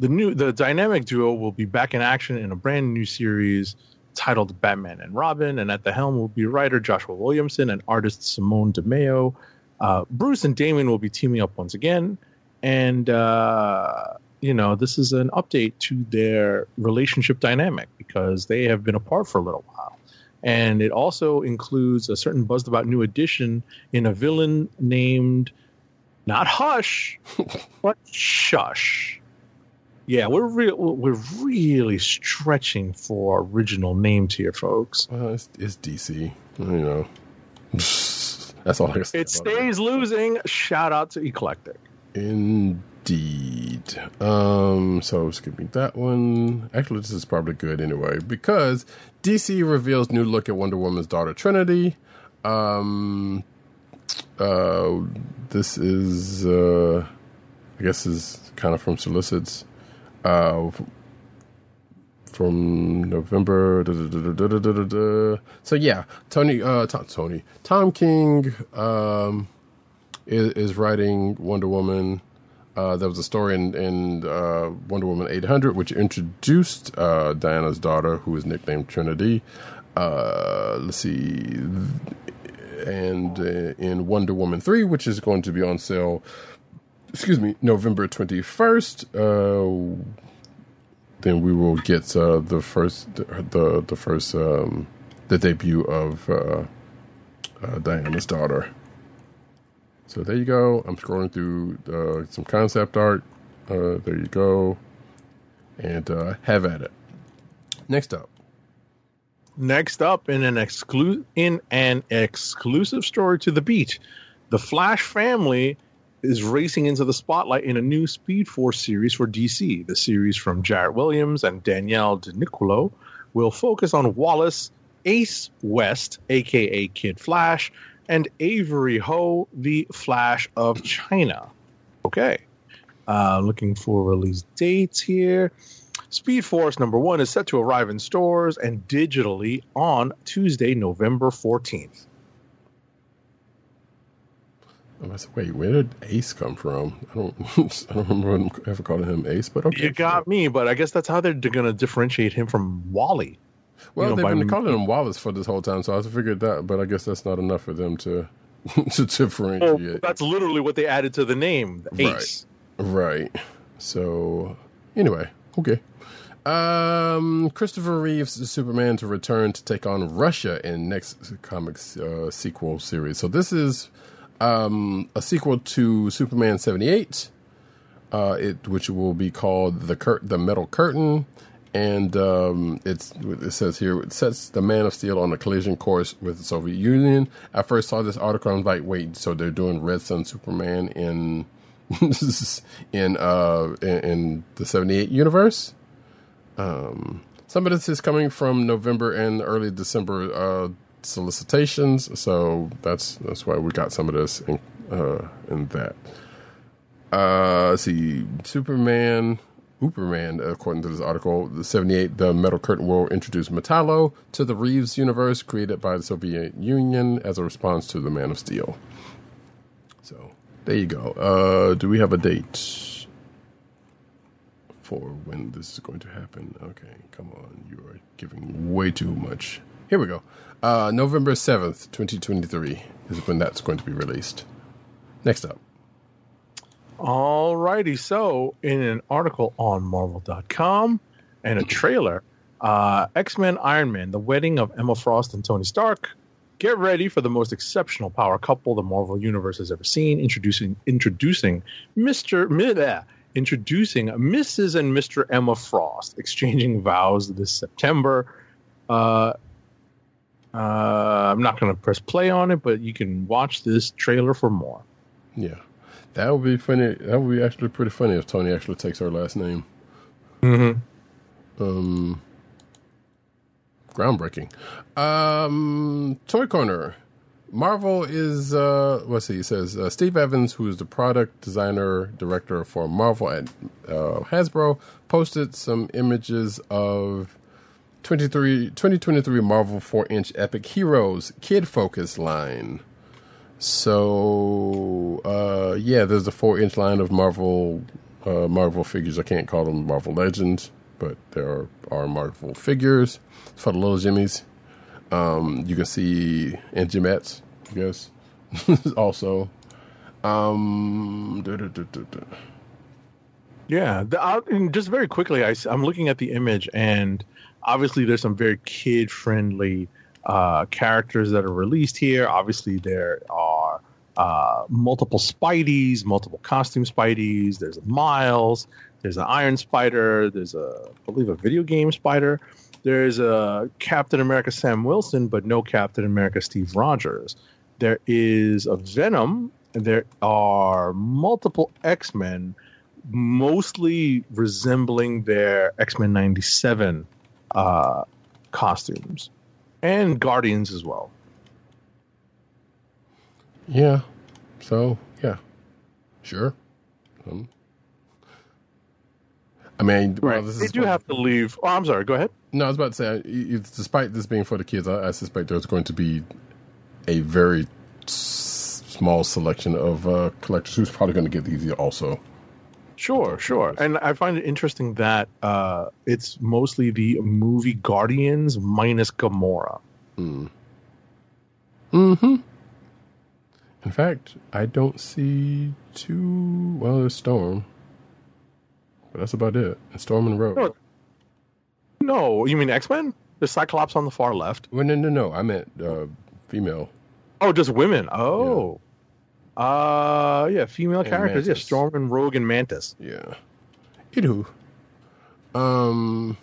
the new the dynamic duo will be back in action in a brand new series titled Batman and Robin, and at the helm will be writer Joshua Williamson and artist Simone Di Meo. Uh, Bruce and Damian will be teaming up once again, and uh, you know this is an update to their relationship dynamic because they have been apart for a little while, and it also includes a certain buzzed about new addition in a villain named not Hush, [LAUGHS] but Shush. Yeah, we're re- we're really stretching for original names here, folks. well, it's, it's DC. You know, [LAUGHS] that's all I can say. It stays losing. Shout out to Eclectic. Indeed. Um, so skipping that one. Actually, this is probably good anyway because DC reveals new look at Wonder Woman's daughter Trinity. Um, uh, this is, uh, I guess, is kind of from solicits. Uh, from November. Da, da, da. So yeah, Tony, uh, Tom, Tony, Tom King, um, is, is writing Wonder Woman. Uh, there was a story in, in uh, Wonder Woman 800 which introduced uh, Diana's daughter, who is nicknamed Trinity. Uh, let's see, and uh, in Wonder Woman 3, which is going to be on sale, excuse me, November 21st. Uh, then we will get uh, the first, the the first, um, the debut of uh, uh, Diana's daughter. So there you go. I'm scrolling through uh, some concept art. Uh, there you go, and uh, have at it. Next up, Next up, in an exclu- in an exclusive story to the beat, the Flash family is racing into the spotlight in a new Speed Force series for DC. The series from Jarrett Williams and Daniele Di Nicuolo will focus on Wallace Ace West, aka Kid Flash, and Avery Ho, the Flash of China. Okay. Uh, looking for release dates here. Speed Force number one is set to arrive in stores and digitally on Tuesday, November 14th. I said, wait, where did Ace come from? I don't, [LAUGHS] I don't remember ever calling him Ace, but okay. You got me, but I guess that's how they're going to differentiate him from Wally. Well, you know, they've been m- calling him Wallace for this whole time, so I figured that, but I guess that's not enough for them to [LAUGHS] to differentiate. that's literally what they added to the name, Ace. Right. So, anyway, okay. Um, Christopher Reeves' Superman to return to take on Russia in next comics uh, sequel series. So this is um, a sequel to Superman seventy eight. Uh, it which will be called the Cur- the Metal Curtain, and um, it's it says here it sets the Man of Steel on a collision course with the Soviet Union. I first saw this article. I'm like, wait, so they're doing Red Sun Superman in [LAUGHS] in uh in, in the 78 universe um some of this is coming from november and early december uh solicitations so that's that's why we got some of this in uh in that uh let's see superman Superman, according to this article, the 78, the Metal Curtain will introduce Metallo to the Reeves universe created by the Soviet Union as a response to the Man of Steel. So there you go. Uh, do we have a date for when this is going to happen? Okay, come on. You are giving way too much. Here we go. Uh, November 7th, 2023 is when that's going to be released. Next up. Alrighty, so in an article on Marvel.com and a [CLEARS THROAT] trailer, uh, X Men Iron Man, the wedding of Emma Frost and Tony Stark. Get ready for the most exceptional power couple the Marvel Universe has ever seen. Introducing introducing Mister Bleh, introducing Mrs. and Mister Emma Frost, exchanging vows this September. Uh, uh, I'm not going to press play on it, but you can watch this trailer for more. Yeah. That would be funny. That would be actually pretty funny if Tony actually takes her last name. Mm-hmm. Um, groundbreaking. Um, Toy Corner. Marvel is uh, let's see. It says uh, Steve Evans, who is the product designer director for Marvel at uh, Hasbro, posted some images of 23, 2023 Marvel 4 inch Epic Heroes Kid Focus line. So uh, yeah, there's a 4 inch line of Marvel uh, Marvel figures. I can't call them Marvel Legends, but there are, are Marvel figures it's for the little Jimmies. Um, you can see and Jimettes, I guess. [LAUGHS] also, um. Yeah, the, and just very quickly, I, I, am looking at the image, and obviously there's some very kid-friendly uh, characters that are released here. Obviously, there are uh, multiple Spideys, multiple costume Spideys. There's a Miles. There's an Iron Spider. There's a, I believe, a video game Spider. There's a Captain America Sam Wilson, but no Captain America Steve Rogers. There is a Venom. There are multiple X Men, mostly resembling their X Men '97 uh, costumes, and Guardians as well. Yeah. So yeah, sure. Um, I mean, well, this they do have to leave. Oh, I'm sorry. Go ahead. No, I was about to say, despite this being for the kids, I, I suspect there's going to be a very s- small selection of uh, collectors who's probably going to get these also. Sure, sure. And I find it interesting that uh, it's mostly the movie Guardians minus Gamora. Mm-hmm. In fact, I don't see too well. There's Storm, but that's about it. And Storm and Rogue. No. No, you mean X Men? The Cyclops on the far left. Well, no, no, no. I meant uh, female. Oh, just women. Oh. Uh, yeah, female And characters. Yeah, Storm and Rogue and Mantis. Yeah. Anywho. Um.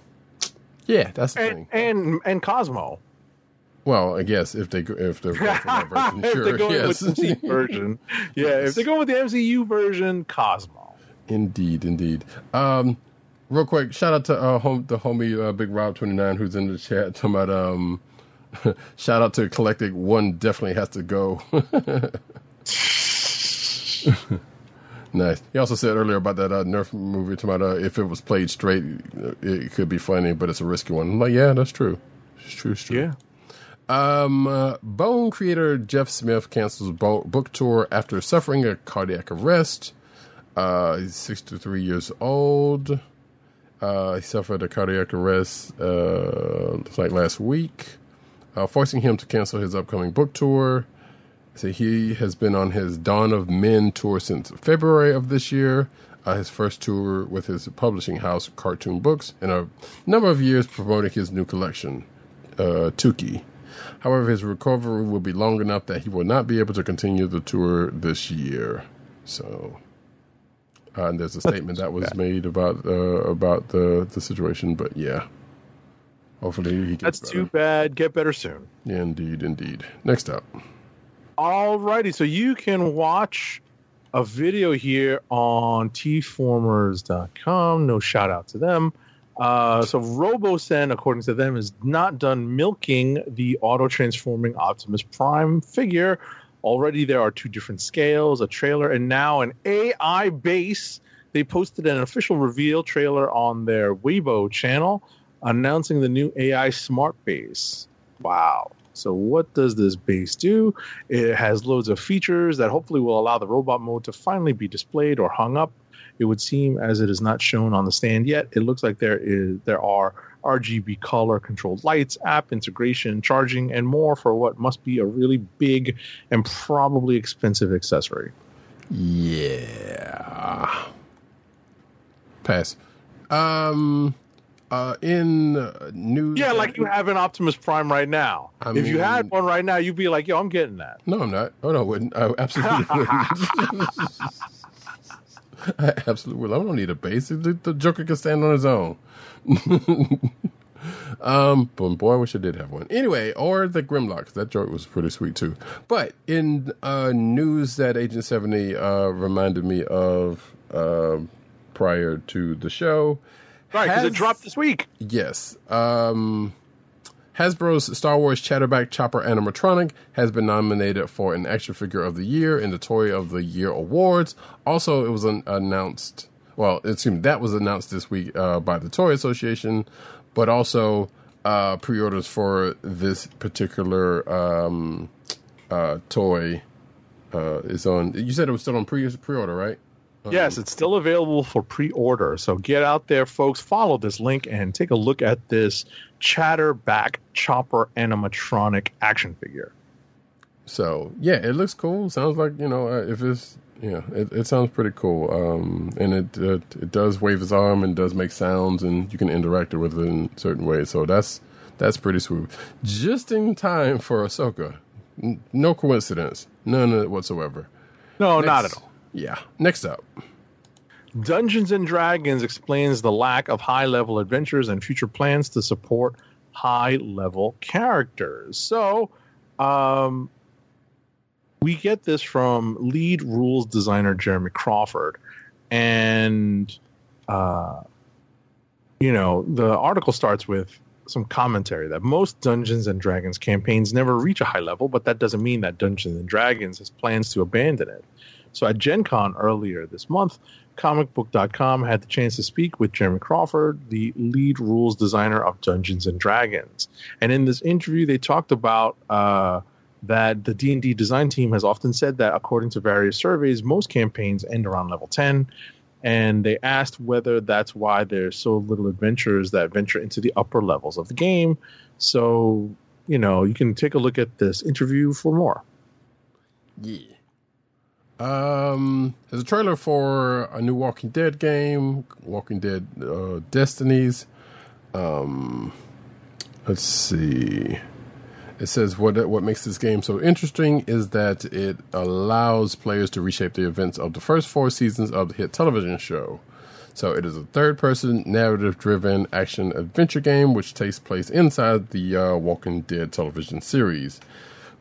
Yeah, that's the And thing. and and Cosmo. Well, I guess if they go, if they're going for that [LAUGHS] version, if sure. they're going yes. with the version. [LAUGHS] Yeah, if they're going with the MCU version, Cosmo. Indeed, indeed. Um, real quick, shout out to uh, home, the homie uh, Big Rob twenty nine who's in the chat talking about um. [LAUGHS] shout out to Eclectic. One definitely has to go. [LAUGHS] nice. He also said earlier about that uh, Nerf movie. About uh, if it was played straight, uh, it could be funny, but it's a risky one. I'm like, yeah, that's true. It's true. It's true. Yeah. Um, uh, Bone creator Jeff Smith cancels bo- book tour after suffering a cardiac arrest. Uh, he's 63 years old. Uh, he suffered a cardiac arrest, uh, looks like last week, uh, forcing him to cancel his upcoming book tour. So he has been on his Dawn of Men tour since February of this year. Uh, his first tour with his publishing house, Cartoon Books, and a number of years promoting his new collection, uh, Tuki. However, his recovery will be long enough that he will not be able to continue the tour this year. So, uh, and there's a statement that was made about uh, about the the situation. But yeah, hopefully he gets That's better. too bad. Get better soon. Yeah, indeed, indeed. Next up, Alrighty, so you can watch a video here on tformers.com. No shout out to them. Uh, so RoboSen, according to them, is not done milking the auto transforming Optimus Prime figure. Already there are two different scales, a trailer, and now an AI base. They posted an official reveal trailer on their Weibo channel announcing the new AI smart base. Wow. So, what does this base do? It has loads of features that hopefully will allow the robot mode to finally be displayed or hung up. It would seem as it is not shown on the stand yet. It looks like there is there are RGB color controlled lights, app integration, charging, and more for what must be a really big and probably expensive accessory. yeah, pass. Um, uh, in uh, news, Yeah, like you have an Optimus Prime right now. I if you had one right now, you'd be like, "Yo, I'm getting that." No, I'm not. Oh no, I wouldn't. I absolutely [LAUGHS] wouldn't. [LAUGHS] I absolutely would. I don't need a base. The, the Joker can stand on his own. [LAUGHS] um, but boy, I wish I did have one. Anyway, or the Grimlocks. That joke was pretty sweet too. But in uh, news that Agent Seventy uh, reminded me of uh, prior to the show, Right, because it dropped this week. Yes. Um, Hasbro's Star Wars Chatterback Chopper animatronic has been nominated for an Action Figure of the Year in the Toy of the Year awards. Also, it was an- announced. Well, it seemed that was announced this week uh, by the Toy Association, but also uh, pre-orders for this particular um, uh, toy uh, is on. You said it was still on pre pre-order, right? Yes, it's still available for pre-order. So get out there, folks. Follow this link and take a look at this Chatterback Chopper animatronic action figure. So yeah, it looks cool. Sounds like you know uh, if it's yeah, it, it sounds pretty cool. Um, and it, it it does wave his arm and does make sounds, and you can interact with it in certain ways. So that's that's pretty sweet. Just in time for Ahsoka. N- No coincidence, none whatsoever. No, not at all. Yeah. Next up, Dungeons and Dragons explains the lack of high level adventures and future plans to support high level characters. So, um, we get this from lead rules designer Jeremy Crawford. And, uh, you know, the article starts with some commentary that most Dungeons and Dragons campaigns never reach a high level, but that doesn't mean that Dungeons and Dragons has plans to abandon it. So at Gen Con earlier this month, comicbook.com had the chance to speak with Jeremy Crawford, the lead rules designer of Dungeons and Dragons. And in this interview, they talked about uh, that the D&D design team has often said that according to various surveys, most campaigns end around level 10. And they asked whether that's why there's so little adventurers that venture into the upper levels of the game. So, you know, you can take a look at this interview for more. yeah. Um, there's a trailer for a new Walking Dead game, Walking Dead uh, Destinies. Um, let's see. It says what what makes this game so interesting is that it allows players to reshape the events of the first four seasons of the hit television show. So it is a third-person, narrative-driven action adventure game which takes place inside the uh, Walking Dead television series,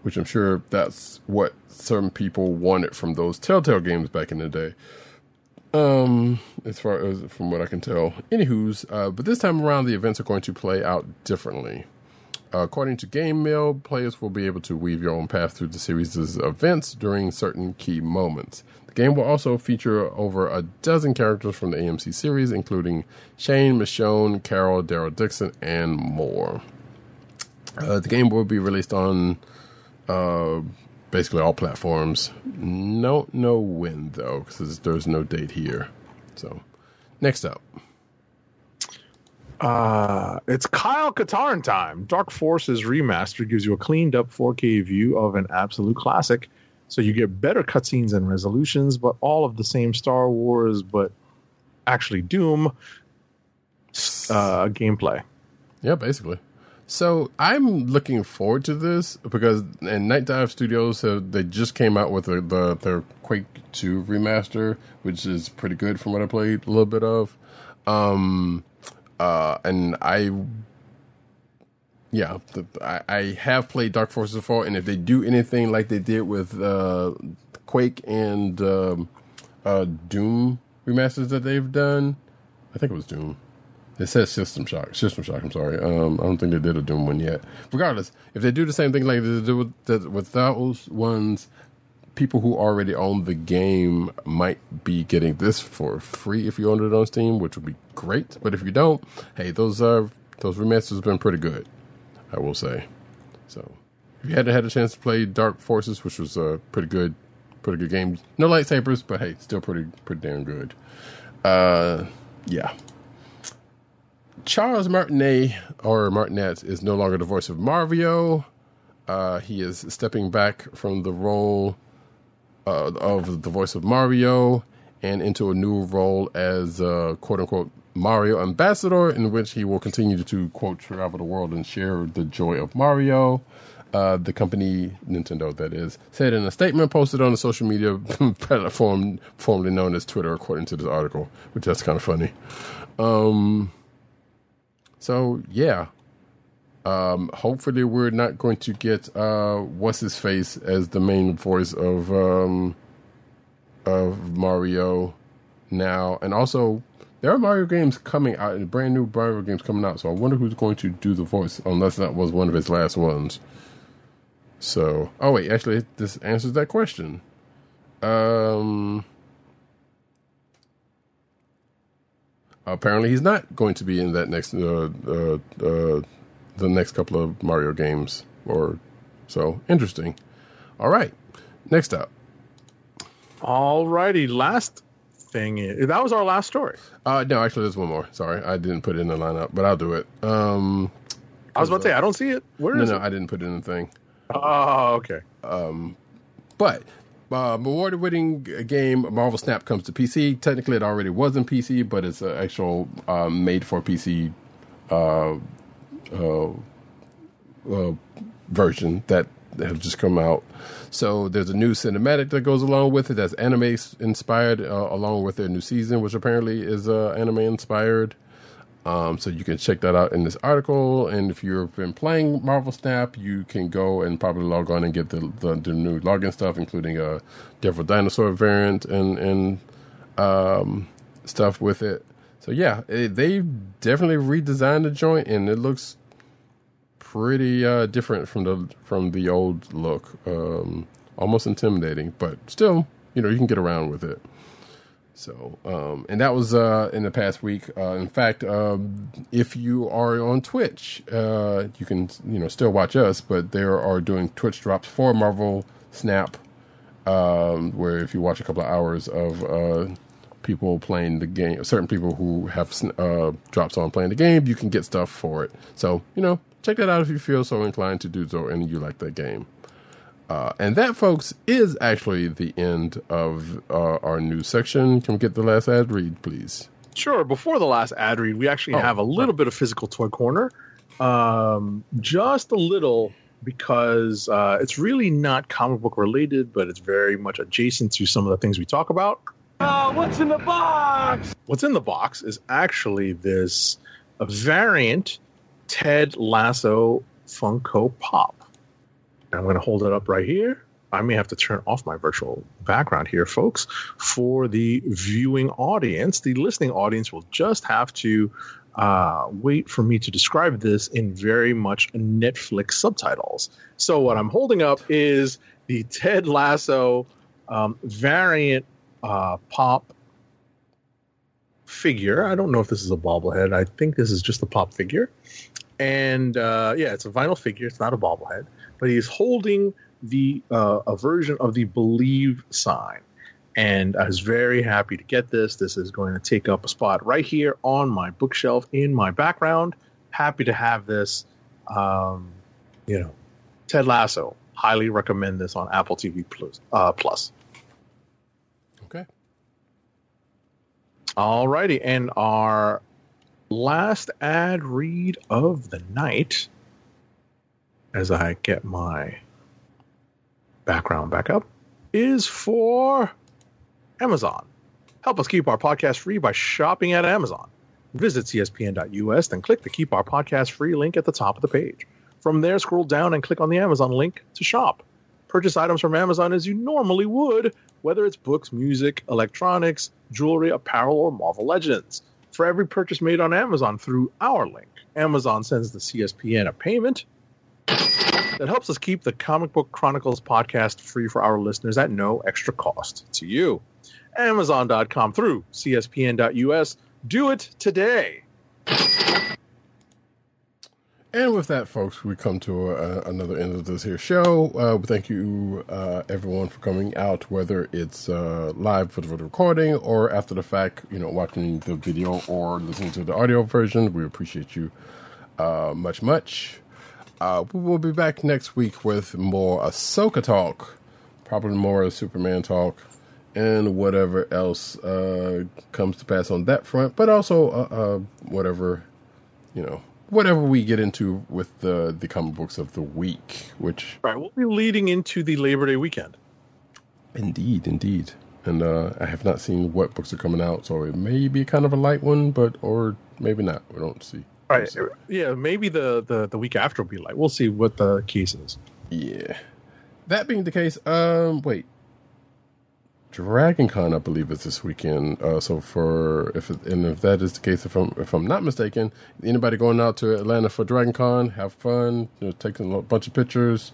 which I'm sure that's what certain people wanted from those Telltale games back in the day. Um as far as from what i can tell. Anywho's uh but this time around the events are going to play out differently. Uh, according to GameMill players will be able to weave your own path through the series' events during certain key moments. The game will also feature over a dozen characters from the amc series including shane michonne carol daryl dixon and more. Uh, the game will be released on uh, basically all platforms. Don't know when though, because there's no date here. So, next up, Uh, it's Kyle Katarn time. Dark Forces Remaster gives you a cleaned up 4K view of an absolute classic. So you get better cutscenes and resolutions, but all of the same Star Wars, but actually Doom uh, gameplay. yeah, basically. So I'm looking forward to this because and Nightdive Studios have they just came out with the, the their Quake 2 remaster, which is pretty good from what I played a little bit of. Um, uh, and I yeah, the, I, I have played Dark Forces before, and if they do anything like they did with uh, Quake and um, uh, Doom remasters that they've done, I think it was Doom. It says System Shock. System Shock. I'm sorry. Um, I don't think they did a Doom one yet. Regardless, if they do the same thing like they do with, the, with those ones, people who already own the game might be getting this for free if you own it on Steam, which would be great. But if you don't, hey, those uh, those remasters have been pretty good. I will say. So, if you hadn't had a chance to play Dark Forces, which was a pretty good, pretty good game. No lightsabers, but hey, still pretty pretty damn good. Uh, yeah. Charles Martinet or Martinet is no longer the voice of Mario. Uh, he is stepping back from the role uh, of the voice of Mario and into a new role as uh, quote unquote Mario ambassador, in which he will continue to quote travel the world and share the joy of Mario. Uh, the company Nintendo, that is, said in a statement posted on the social media [LAUGHS] platform formerly known as Twitter, according to this article, which that's kind of funny. Um, so yeah, um, hopefully we're not going to get uh, what's his face as the main voice of um, of Mario now, and also there are Mario games coming out, brand new Mario games coming out. So I wonder who's going to do the voice, unless that was one of his last ones. So, oh wait, actually, this answers that question. Um, apparently, he's not going to be in that next, uh, uh, uh, the next couple of Mario games, or so interesting. All right, next up. All righty, last thing is that was our last story. Uh, no, actually, there's one more. Sorry, I didn't put it in the lineup, but I'll do it. Um, I was about to say I don't see it. Where no, is no, it? I didn't put it in the thing. Oh, okay. But uh, award-winning game Marvel Snap comes to PC. Technically, it already was in PC, but it's an actual um, made-for-PC uh, uh, uh, version that has just come out. So there's a new cinematic that goes along with it that's anime inspired, uh, along with their new season, which apparently is uh, anime inspired. Um, so you can check that out in this article. And if you've been playing Marvel Snap, you can go and probably log on and get the the, the new login stuff, including a Devil Dinosaur variant and and um, stuff with it. So yeah, it, they definitely redesigned the joint, and it looks pretty uh, different from the from the old look. Um, almost intimidating, but still, you know, you can get around with it. So, um, and that was uh, in the past week. Uh, in fact, um, if you are on Twitch, uh, you can you know still watch us, but they are doing Twitch drops for Marvel Snap, um, where if you watch a couple of hours of uh, people playing the game, certain people who have uh, drops on playing the game, you can get stuff for it. So you know, check that out if you feel so inclined to do so, and you like that game. Uh, and that, folks, is actually the end of uh, our news section. Can we get the last ad read, please? Sure. Before the last ad read, we actually Oh, have a little bit of physical toy corner, um, just a little because uh, it's really not comic book related, but it's very much adjacent to some of the things we talk about. what's in the box? What's in the box is actually this a variant Ted Lasso Funko Pop. I'm going to hold it up right here. I may have to turn off my virtual background here, folks. For the viewing audience, the listening audience will just have to uh, wait for me to describe this in very much Netflix subtitles. So, what I'm holding up is the Ted Lasso um, variant uh, pop figure. I don't know if this is a bobblehead. I think this is just a pop figure. And uh, yeah, it's a vinyl figure. It's not a bobblehead, but he's holding the uh, a version of the Believe sign. And I was very happy to get this. This is going to take up a spot right here on my bookshelf in my background. Happy to have this. Um, you know, Ted Lasso. Highly recommend this on Apple TV Plus. Uh, Plus. Okay. Alrighty, and our last ad read of the night, as I get my background back up, is for Amazon. Help us keep our podcast free by shopping at Amazon. Visit cspn.us, then click the Keep Our Podcast Free link at the top of the page. From there, scroll down and click on the Amazon link to shop. Purchase items from Amazon as you normally would, whether it's books, music, electronics, jewelry, apparel, or Marvel Legends. For every purchase made on Amazon through our link, Amazon sends the CSPN a payment that helps us keep the Comic Book Chronicles podcast free for our listeners at no extra cost to you. Amazon.com through CSPN.us. Do it today. And with that, folks, we come to uh, another end of this here show. Uh, thank you, uh, everyone, for coming out, whether it's uh, live for the recording or after the fact, you know, watching the video or listening to the audio version. We appreciate you uh, much, much. Uh, we will be back next week with more Ahsoka talk, probably more Superman talk, and whatever else uh, comes to pass on that front, but also uh, uh, whatever, you know, whatever we get into with the the comic books of the week, which Right, we'll be leading into the Labor Day weekend. indeed, indeed, and uh, I have not seen what books are coming out, so it may be kind of a light one, but or maybe not. We don't see. Right. Yeah, maybe the, the, the week after will be like. We'll see what the case is. Yeah. That being the case, um, wait. Dragon Con, I believe, is this weekend. Uh, so for if and if that is the case, if I'm if I'm not mistaken, anybody going out to Atlanta for Dragon Con, have fun, you know, taking a bunch of pictures.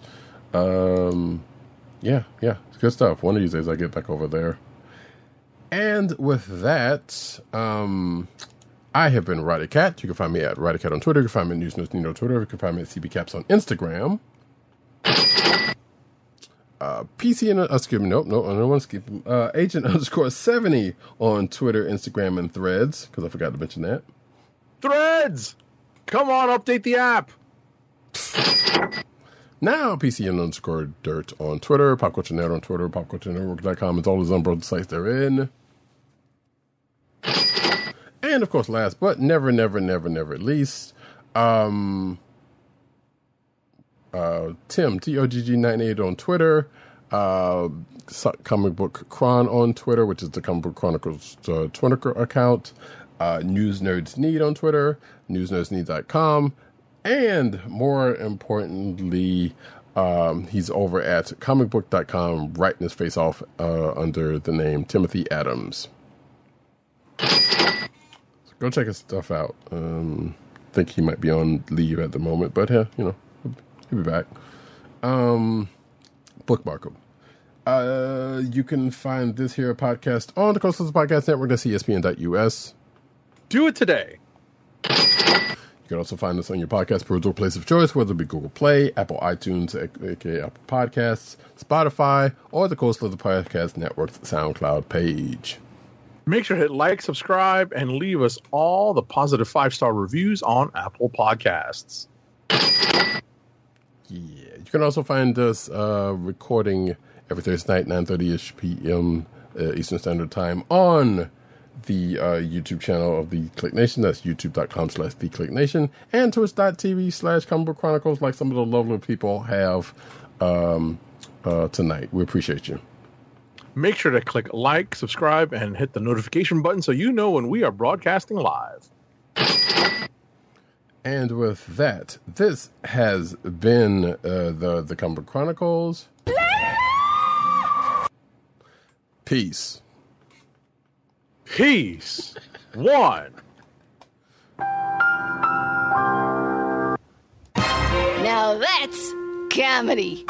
Um, yeah, yeah, it's good stuff. One of these days I get back over there. And with that, um, I have been Roddykat. You can find me at Roddykat on Twitter. You can find me at News News Nino on Twitter. You can find me at CB Caps on Instagram. Uh, PC and uh, excuse me, nope, nope, I don't want to skip. Uh, Agent [LAUGHS] underscore seventy on Twitter, Instagram, and Threads because I forgot to mention that. Threads! Come on, update the app. Now, PCN underscore dirt on Twitter, Pop Culture Net on Twitter, popculturenetwork.com. It's all his umbrella sites they're in. And of course, last but never, never, never, never least, um, uh, Tim, T O G G 98 on Twitter, uh, Comic Book Chron on Twitter, which is the Comic Book Chronicles uh, Twitter account, uh, News Nerds Need on Twitter, newsnerdsneed.com, and more importantly, um, he's over at comicbook.com, writing his face off uh, under the name Timothy Adams. Go check his stuff out. Um, think he might be on leave at the moment, but yeah, you know, he'll be back. Um, bookmark him. Uh, you can find this here podcast on the Cold Slither Podcast Network. That's CSPN.us. Do it today. You can also find us on your podcast perusal place of choice, whether it be Google Play, Apple iTunes, aka Apple Podcasts, Spotify, or the Coastal of the Podcast Network's SoundCloud page. Make sure to hit like, subscribe, and leave us all the positive five star reviews on Apple Podcasts. Yeah. You can also find us uh, recording every Thursday night, 9.30ish p.m. Uh, Eastern Standard Time on the uh, YouTube channel of the Kliq Nation. That's youtube.com slash the Kliq Nation and twitch.tv slash Comic Chronicles like some of the lovely people have um, uh, tonight. We appreciate you. Make sure to click like, subscribe, and hit the notification button so you know when we are broadcasting live. And with that, this has been uh, the the Comic Book Chronicles. Peace. Peace. One. Now that's comedy.